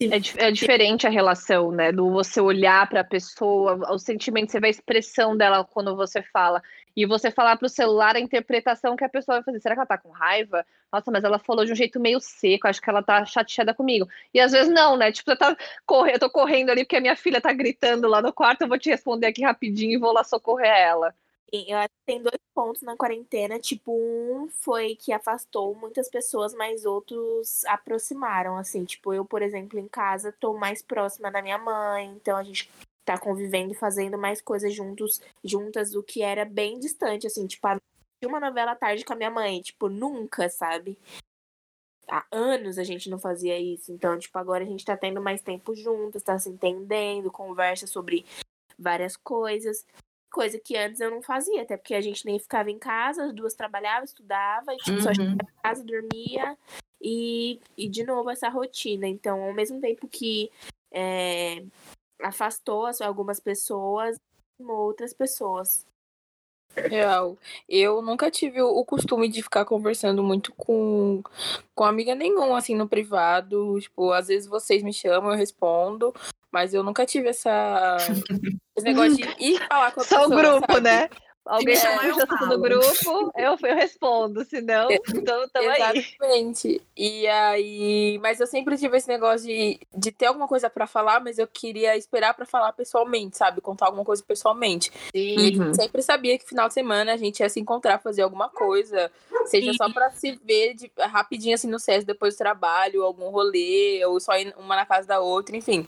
E: É, é, diferente a relação, né? Do você olhar para a pessoa, o sentimento, você vê a expressão dela quando você fala. E você falar pro celular a interpretação que a pessoa vai fazer. Será que ela tá com raiva? Nossa, mas ela falou de um jeito meio seco, acho que ela tá chateada comigo. E às vezes não, né? Tipo, você tá eu tô correndo ali porque a minha filha tá gritando lá no quarto, eu vou te responder aqui rapidinho e vou lá socorrer ela.
C: Eu acho que tem dois pontos na quarentena. Tipo, um foi que afastou muitas pessoas, mas outros aproximaram. Assim, tipo, eu, por exemplo, em casa, tô mais próxima da minha mãe, então a gente tá convivendo e fazendo mais coisas juntos, juntas do que era bem distante, assim, tipo, uma novela à tarde com a minha mãe, tipo, nunca, sabe? Há anos a gente não fazia isso. Então, tipo, agora a gente tá tendo mais tempo juntos, tá se entendendo, conversa sobre várias coisas. Coisa que antes eu não fazia, até porque a gente nem ficava em casa, as duas trabalhavam, estudava, e, tipo, uhum. só chegava em casa, dormia e, e de novo essa rotina. Então, ao mesmo tempo que é, afastou algumas pessoas, outras pessoas.
B: Real. Eu nunca tive o costume de ficar conversando muito com, com amiga nenhuma, assim, no privado. Tipo, às vezes vocês me chamam, eu respondo. Mas eu nunca tive essa. <laughs> esse negócio de ir falar com a
E: Só
B: pessoa.
E: Só o grupo,
B: sabe?
E: né? Alguém é, puxa assunto do grupo, eu, eu respondo, senão, então tamo
B: aí. Exatamente. E aí, mas eu sempre tive esse negócio de, de ter alguma coisa para falar, mas eu queria esperar para falar pessoalmente, sabe? Contar alguma coisa pessoalmente. Sim. E uhum. sempre sabia que final de semana a gente ia se encontrar, fazer alguma coisa, seja Sim. só para se ver de, rapidinho assim no SES depois do trabalho, algum rolê, ou só ir uma na casa da outra, enfim.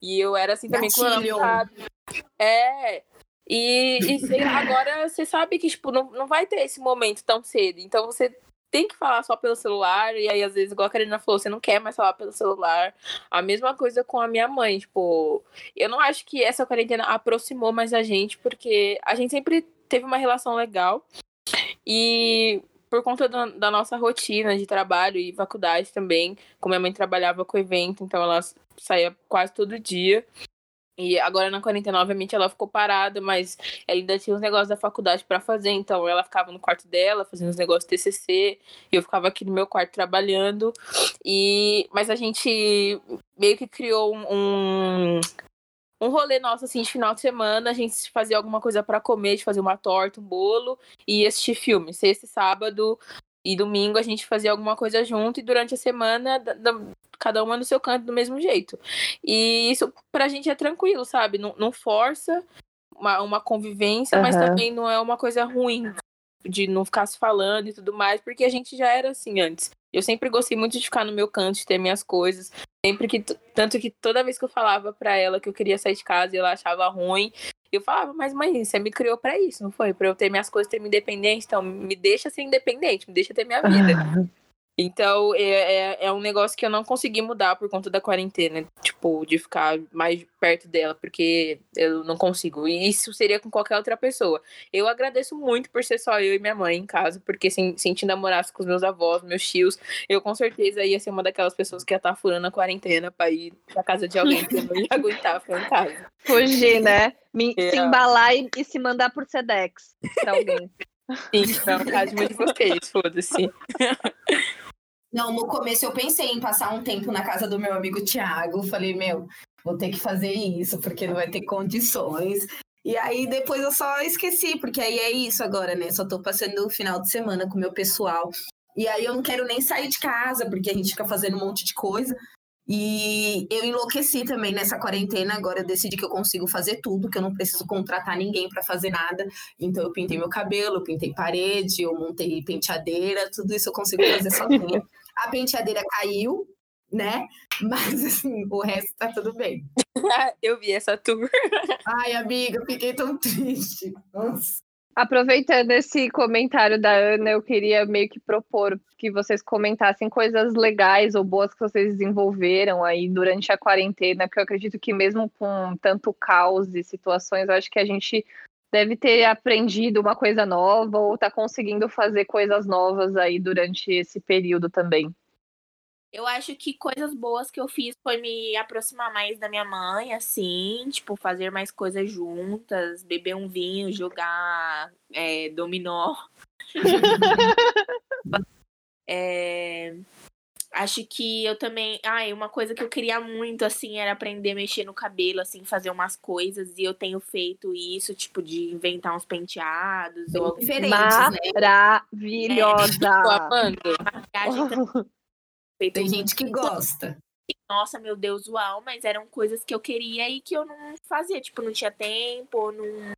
B: E eu era assim também
D: Gatilho.
B: com É, e, e agora você sabe que, tipo, não, não vai ter esse momento tão cedo. Então você tem que falar só pelo celular. E aí, às vezes, igual a Karina falou, você não quer mais falar pelo celular. A mesma coisa com a minha mãe. Tipo, eu não acho que essa quarentena aproximou mais a gente, porque a gente sempre teve uma relação legal. E por conta da, da nossa rotina de trabalho e faculdade também, como minha mãe trabalhava com evento, então ela saía quase todo dia. E agora na quarentena, obviamente, ela ficou parada, mas ela ainda tinha os negócios da faculdade para fazer, então ela ficava no quarto dela fazendo os negócios TCC, e eu ficava aqui no meu quarto trabalhando. E mas a gente meio que criou um um rolê nosso assim de final de semana, a gente fazia alguma coisa para comer, de fazer uma torta, um bolo e assistir filme. Sexta, sábado e domingo a gente fazia alguma coisa junto e durante a semana cada uma no seu canto do mesmo jeito. E isso pra gente é tranquilo, sabe? Não, não força uma, uma convivência, uhum. mas também não é uma coisa ruim de não ficar se falando e tudo mais, porque a gente já era assim antes. Eu sempre gostei muito de ficar no meu canto, de ter minhas coisas. Sempre que. Tanto que toda vez que eu falava pra ela que eu queria sair de casa e ela achava ruim, eu falava, mas mãe, você me criou para isso, não foi? Para eu ter minhas coisas, ter minha independência, então me deixa ser independente, me deixa ter minha vida. <laughs> Então, é, é, é, um negócio que eu não consegui mudar por conta da quarentena. Tipo, de ficar mais perto dela, porque eu não consigo. E isso seria com qualquer outra pessoa. Eu agradeço muito por ser só eu e minha mãe em casa, porque se, se a gente namorasse com os meus avós, meus tios, eu com certeza ia ser uma daquelas pessoas que ia estar furando a quarentena pra ir pra casa de alguém que não ia <laughs> aguentar ficar em casa.
E: Fugir, né? Me, é. Se embalar e, e, se mandar por Sedex pra alguém.
B: Sim, pra casa de vocês, foda-se. <laughs>
D: Não, no começo eu pensei em passar um tempo na casa do meu amigo Thiago. Falei, meu, vou ter que fazer isso, porque não vai ter condições. E aí depois eu só esqueci, porque aí é isso agora, né? Só tô passando o final de semana com o meu pessoal. E aí eu não quero nem sair de casa, porque a gente fica fazendo um monte de coisa. E eu enlouqueci também nessa quarentena. Agora eu decidi que eu consigo fazer tudo, que eu não preciso contratar ninguém para fazer nada. Então eu pintei meu cabelo, eu pintei parede, eu montei penteadeira, tudo isso eu consigo fazer sozinha. <laughs> A penteadeira caiu, né? Mas assim, o resto tá tudo bem. <laughs>
B: eu vi essa tour. <laughs>
D: Ai, amiga, fiquei tão triste. Nossa.
E: Aproveitando esse comentário da Ana, eu queria meio que propor que vocês comentassem coisas legais ou boas que vocês desenvolveram aí durante a quarentena, porque eu acredito que mesmo com tanto caos e situações, eu acho que a gente deve ter aprendido uma coisa nova ou tá conseguindo fazer coisas novas aí durante esse período também.
C: Eu acho que coisas boas que eu fiz foi me aproximar mais da minha mãe, assim, tipo, fazer mais coisas juntas, beber um vinho, jogar é, dominó. <laughs> é, acho que eu também. Ai, uma coisa que eu queria muito, assim, era aprender a mexer no cabelo, assim, fazer umas coisas. E eu tenho feito isso, tipo, de inventar uns penteados.
D: Bem
C: ou
D: diferentes,
E: Maravilhosa! <laughs>
B: Tô amando.
C: maquiagem <laughs> feito
D: Tem gente que gosta.
C: nossa, meu Deus, uau, mas eram coisas que eu queria e que eu não fazia, tipo, não tinha tempo, não,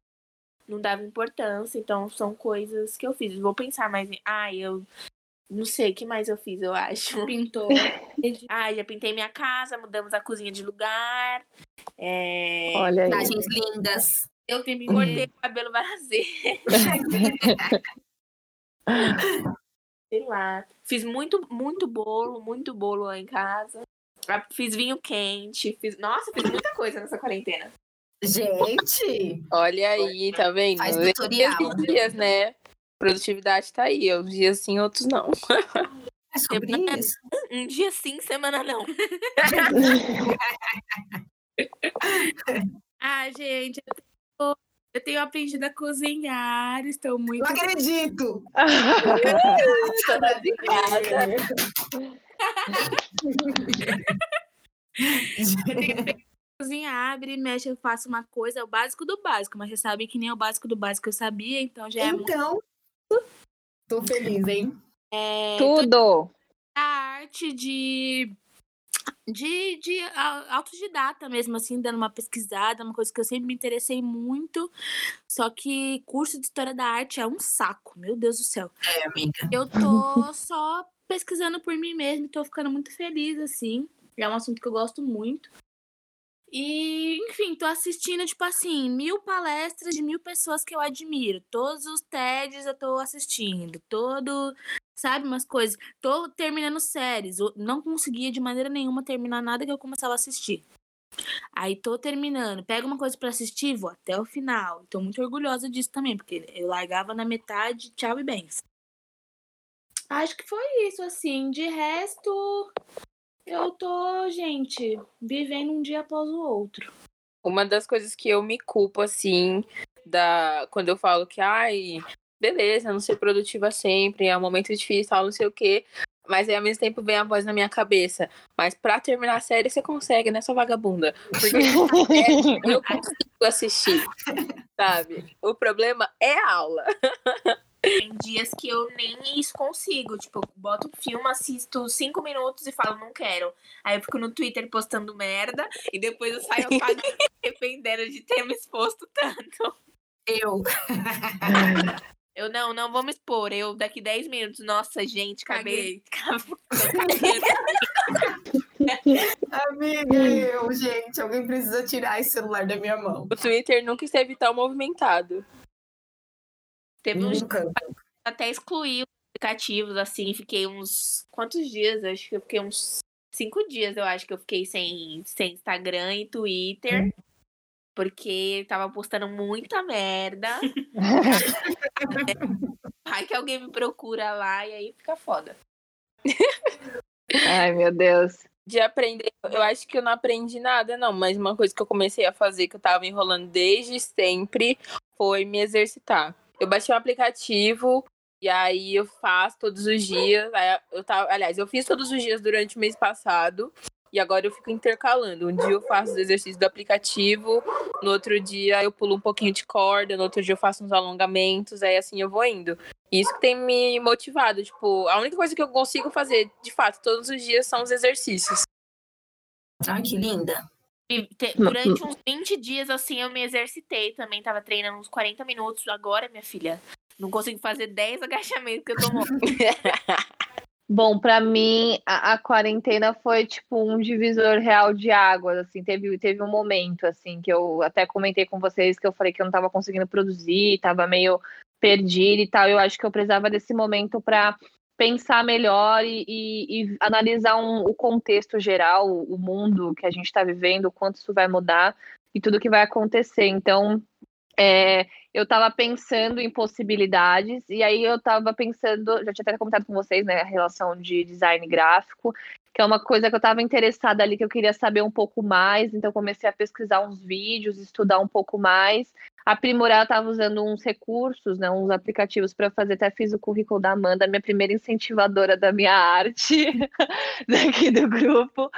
C: não dava importância, então são coisas que eu fiz. Vou pensar mais em, ai, eu não sei o que mais eu fiz, eu acho. <laughs>
F: Pintou.
C: ah, já pintei minha casa, mudamos a cozinha de lugar. É...
E: Olha aí.
D: Imagens lindas.
F: Eu tenho
C: Cortei o cabelo várias <laughs> vezes. Sei lá. Fiz muito, muito bolo, muito bolo lá em casa. Ah, Fiz vinho quente. Fiz... Nossa, fiz muita coisa nessa quarentena.
D: Gente,
B: Olha aí, tá vendo?
D: Faz tutorial.
B: Esses dias, né? Produtividade tá aí. Uns dias sim, outros não.
D: é sobre isso.
C: Um dia sim, semana não. <laughs>
F: Ah, gente, eu tenho, eu tenho aprendido a cozinhar, estou muito.
D: Não acredito!
B: De <laughs> casa.
F: cozinhar, abre mexe, eu faço uma coisa, é o básico do básico, mas você sabe que nem o básico do básico eu sabia, então já é, muito-
D: Então, tô feliz, hein?
C: É,
E: Tudo!
F: a arte de, de, de autodidata mesmo, assim, dando uma pesquisada, uma coisa que eu sempre me interessei muito. Só que curso de história da arte é um saco, meu Deus do céu.
D: É, amiga.
F: Eu tô <laughs> só pesquisando por mim mesma e tô ficando muito feliz, assim. É um assunto que eu gosto muito. E, enfim, tô assistindo, tipo assim, mil palestras de mil pessoas que eu admiro. Todos os TEDs eu tô assistindo. Todo, sabe, umas coisas. Tô terminando séries. Eu não conseguia de maneira nenhuma terminar nada que eu começava a assistir. Aí tô terminando. Pego uma coisa pra assistir, vou até o final. Tô muito orgulhosa disso também, porque eu largava na metade, tchau e bens. Acho que foi isso, assim. De resto, eu tô, gente, vivendo um dia após o outro.
B: Uma das coisas que eu me culpo, assim, da quando eu falo que, ai, beleza, não ser produtiva sempre, é um momento difícil, tal, não sei o quê. Mas aí, ao mesmo tempo, vem a voz na minha cabeça. Mas pra terminar a série, você consegue, né, sua vagabunda? Porque <laughs> eu consigo assistir, sabe? O problema é a aula. <laughs>
C: Tem dias que eu nem isso consigo. Tipo, eu boto um filme, assisto cinco minutos e falo, não quero. Aí eu fico no Twitter postando merda e depois eu saio <laughs> apagando, me arrependendo de ter me exposto tanto.
D: Eu. <laughs>
C: Eu não, não vou me expor. Eu daqui 10 minutos, nossa, gente, acabei. <laughs>
D: Amiga, eu, gente, alguém precisa tirar esse celular da minha mão.
B: O Twitter nunca esteve tão movimentado.
C: Teve uns
D: Nunca.
C: até excluí os aplicativos, assim, fiquei uns. Quantos dias? Acho que eu fiquei uns cinco dias, eu acho que eu fiquei sem, sem Instagram e Twitter. Porque tava postando muita merda. <laughs> Ai, que alguém me procura lá e aí fica foda.
E: Ai, meu Deus.
B: De aprender, eu acho que eu não aprendi nada, não, mas uma coisa que eu comecei a fazer que eu tava enrolando desde sempre foi me exercitar. Eu baixei um aplicativo e aí eu faço todos os dias. Eu tava, aliás, eu fiz todos os dias durante o mês passado. E agora eu fico intercalando. Um dia eu faço os exercícios do aplicativo, no outro dia eu pulo um pouquinho de corda, no outro dia eu faço uns alongamentos, aí assim eu vou indo. Isso que tem me motivado. Tipo, a única coisa que eu consigo fazer, de fato, todos os dias são os exercícios.
D: Ai, que linda.
C: E te- Durante uns 20 dias, assim, eu me exercitei também. Tava treinando uns 40 minutos. Agora, minha filha, não consigo fazer 10 agachamentos que eu tô. <laughs>
E: Bom, pra mim, a, a quarentena foi tipo um divisor real de águas, assim, teve, teve um momento, assim, que eu até comentei com vocês que eu falei que eu não tava conseguindo produzir, tava meio perdida e tal, eu acho que eu precisava desse momento para pensar melhor e, e- e analisar um- o contexto geral, o mundo que a gente está vivendo, o quanto isso vai mudar e tudo que vai acontecer, então... é, eu estava pensando em possibilidades, e aí eu estava pensando, já tinha até comentado com vocês, né, a relação de design gráfico, que é uma coisa que eu estava interessada ali, que eu queria saber um pouco mais, então comecei a pesquisar uns vídeos, estudar um pouco mais, aprimorar, eu estava usando uns recursos, né, uns aplicativos para fazer, até fiz o currículo da Amanda, minha primeira incentivadora da minha arte, <laughs> daqui do grupo,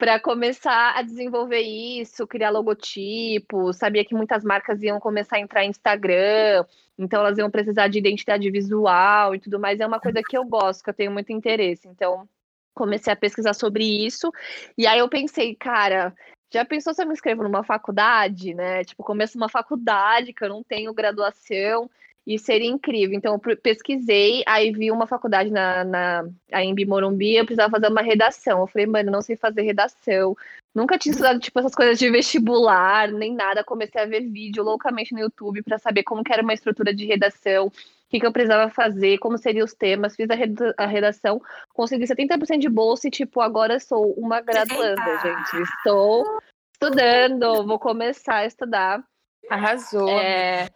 E: para começar a desenvolver isso, criar logotipo, sabia que muitas marcas iam começar a entrar em Instagram, então elas iam precisar de identidade visual e tudo mais. É uma coisa que eu gosto, que eu tenho muito interesse. Então, comecei a pesquisar sobre isso. E aí eu pensei, cara, já pensou se eu me inscrevo numa faculdade, né? Tipo, começo uma faculdade que eu não tenho graduação e seria incrível. Então, eu pesquisei, aí vi uma faculdade na, na a Embi Morumbi, eu precisava fazer uma redação. Eu falei, mano, não sei fazer redação. Nunca tinha estudado, tipo, essas coisas de vestibular, nem nada. Comecei a ver vídeo loucamente no YouTube para saber como que era uma estrutura de redação, o que, que eu precisava fazer, como seriam os temas. Fiz a, reda- a redação, consegui 70% de bolsa e, tipo, agora sou uma graduanda, gente. Estou estudando, vou começar a estudar
B: Arrasou.
E: é,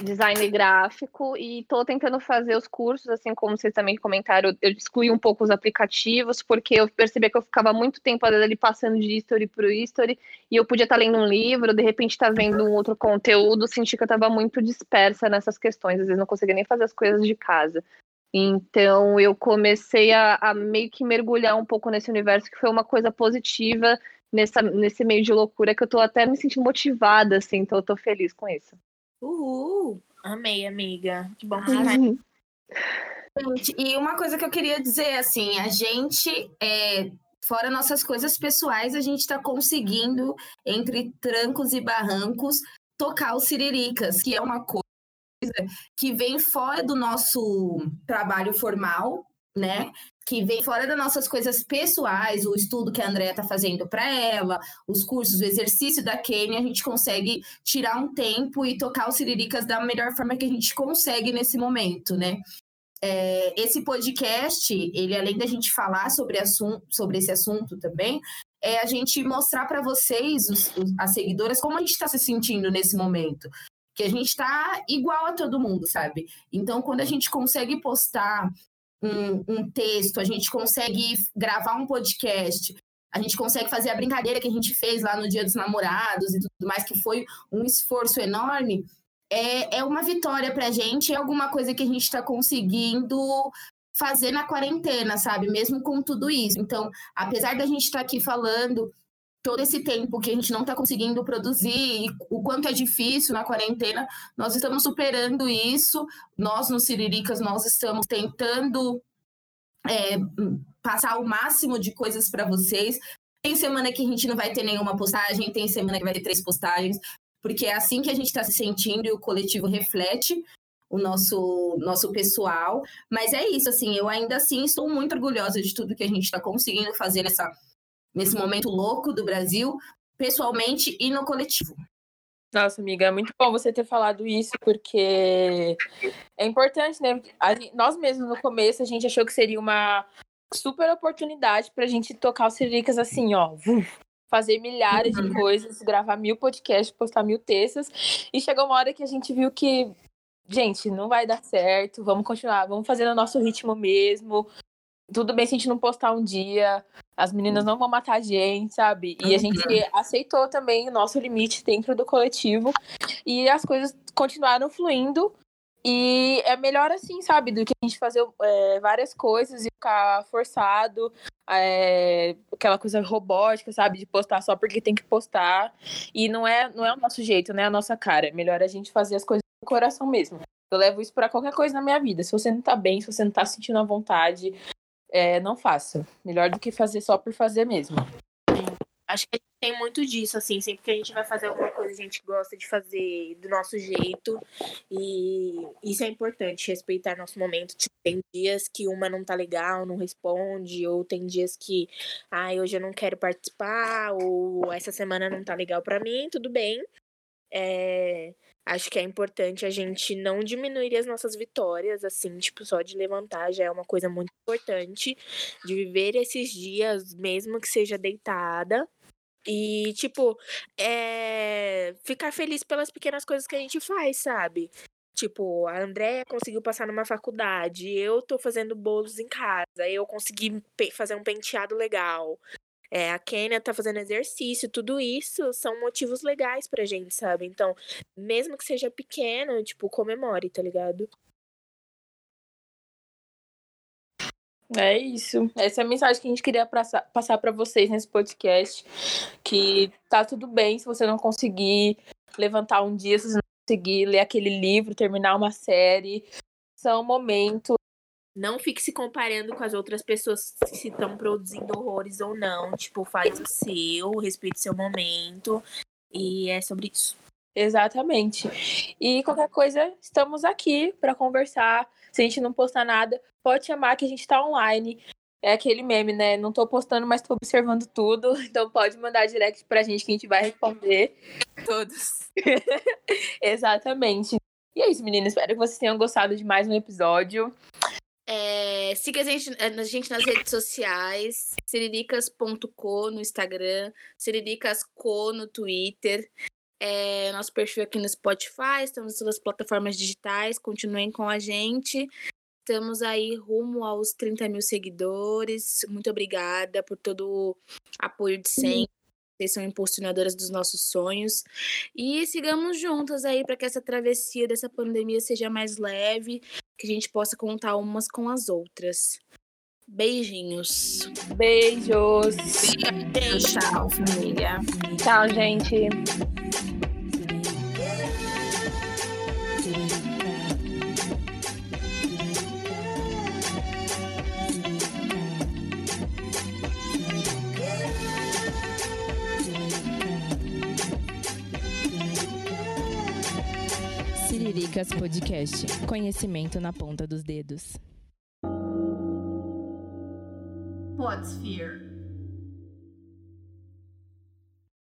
E: design gráfico e tô tentando fazer os cursos, assim como vocês também comentaram, eu excluí um pouco os aplicativos, porque eu percebi que eu ficava muito tempo ali passando de history pro history, e eu podia estar lendo um livro, de repente estar vendo um outro conteúdo, senti que eu estava muito dispersa nessas questões, às vezes não conseguia nem fazer as coisas de casa. Então eu comecei a, a meio que mergulhar um pouco nesse universo, que foi uma coisa positiva nessa, nesse meio de loucura, que eu tô até me sentindo motivada, assim, então eu tô feliz com isso.
C: Uhul! Amei, amiga. Que bom que você
E: Uhum.
D: Gente, e uma coisa que eu queria dizer, assim, a gente, é, fora nossas coisas pessoais, a gente está conseguindo, entre trancos e barrancos, tocar os Siriricas, que é uma coisa que vem fora do nosso trabalho formal, né? Que vem fora das nossas coisas pessoais, o estudo que a Andrea está fazendo para ela, os cursos, o exercício da Kênia, a gente consegue tirar um tempo e tocar os Siriricas da melhor forma que a gente consegue nesse momento, né? É, esse podcast, ele além da gente falar sobre, assunto, sobre esse assunto também, é a gente mostrar para vocês, os, os- as seguidoras, como a gente está se sentindo nesse momento. Que a gente está igual a todo mundo, sabe? Então, quando a gente consegue postar um, um texto, a gente consegue gravar um podcast, a gente consegue fazer a brincadeira que a gente fez lá no Dia dos Namorados e tudo mais, que foi um esforço enorme é, é uma vitória pra gente, é alguma coisa que a gente está conseguindo fazer na quarentena, sabe? Mesmo com tudo isso. Então, apesar da gente estar aqui falando todo esse tempo que a gente não está conseguindo produzir, o quanto é difícil na quarentena, nós estamos superando isso. Nós, no Siriricas, nós estamos tentando é, passar o máximo de coisas para vocês. Tem semana que a gente não vai ter nenhuma postagem, tem semana que vai ter três postagens, porque é assim que a gente está se sentindo e o coletivo reflete o nosso, nosso pessoal. Mas é isso, assim, eu ainda assim estou muito orgulhosa de tudo que a gente está conseguindo fazer nessa, nesse momento louco do Brasil, pessoalmente e no coletivo.
B: Nossa, amiga, é muito bom você ter falado isso, porque é importante, né? A gen- nós mesmos no começo a gente achou que seria uma super oportunidade pra gente tocar os Siricas assim, ó. Fazer milhares de coisas, gravar mil podcasts, postar mil textos. E chegou uma hora que a gente viu que, gente, não vai dar certo, vamos continuar, vamos fazer no nosso ritmo mesmo. Tudo bem se a gente não postar um dia, as meninas não vão matar a gente, sabe? E a gente aceitou também o nosso limite dentro do coletivo e as coisas continuaram fluindo. E é melhor assim, sabe, do que a gente fazer é, várias coisas e ficar forçado, é, aquela coisa robótica, sabe, de postar só porque tem que postar. E não é, não é o nosso jeito, não é a nossa cara. É melhor a gente fazer as coisas do coração mesmo. Eu levo isso para qualquer coisa na minha vida. Se você não tá bem, se você não tá sentindo a vontade, é, não faça. Melhor do que fazer só por fazer mesmo.
C: Acho que tem muito disso, assim, sempre que a gente vai fazer alguma coisa, a gente gosta de fazer do nosso jeito. E isso é importante, respeitar nosso momento. Tipo, tem dias que uma não tá legal, não responde, ou tem dias que, ai, hoje eu não quero participar, ou essa semana não tá legal para mim, tudo bem. É, acho que é importante a gente não diminuir as nossas vitórias, assim, tipo, só de levantar já é uma coisa muito importante. De viver esses dias, mesmo que seja deitada. E, tipo, é... ficar feliz pelas pequenas coisas que a gente faz, sabe? Tipo, a Andrea conseguiu passar numa faculdade, eu tô fazendo bolos em casa, eu consegui fazer um penteado legal. É, a Kênia tá fazendo exercício, tudo isso são motivos legais pra gente, sabe? Então, mesmo que seja pequeno, tipo, comemore, tá ligado?
B: É isso. Essa é a mensagem que a gente queria passar para vocês nesse podcast. Que tá tudo bem se você não conseguir levantar um dia, se você não conseguir ler aquele livro, terminar uma série. São momentos
C: não fique se comparando com as outras pessoas se estão produzindo horrores ou não. Tipo, faz o seu, respeite seu momento. E é sobre isso.
B: Exatamente. E qualquer coisa, estamos aqui para conversar. Se a gente não postar nada, pode chamar que a gente tá online. É aquele meme, né? Não tô postando, mas tô observando tudo. <laughs> Então pode mandar direct pra gente que a gente vai responder.
C: Todos. <laughs>
B: Exatamente. E é isso, meninas. Espero que vocês tenham gostado de mais um episódio.
F: É, siga a gente, eh, a gente nas redes sociais, siriricas.co no Instagram, siriricasco no Twitter. É, nosso perfil aqui no Spotify, estamos nas plataformas digitais, continuem com a gente. Estamos aí rumo aos 30 mil seguidores. Muito obrigada por todo o apoio de sempre. Vocês são impulsionadoras dos nossos sonhos. E sigamos juntas aí para que essa travessia dessa pandemia seja mais leve, que a gente possa contar umas com as outras. Beijinhos.
B: Beijos.
D: Beijo. Tchau, família.
E: Tchau, gente.
A: Siriricas Podcast. Conhecimento na ponta dos dedos.
G: Podsphere.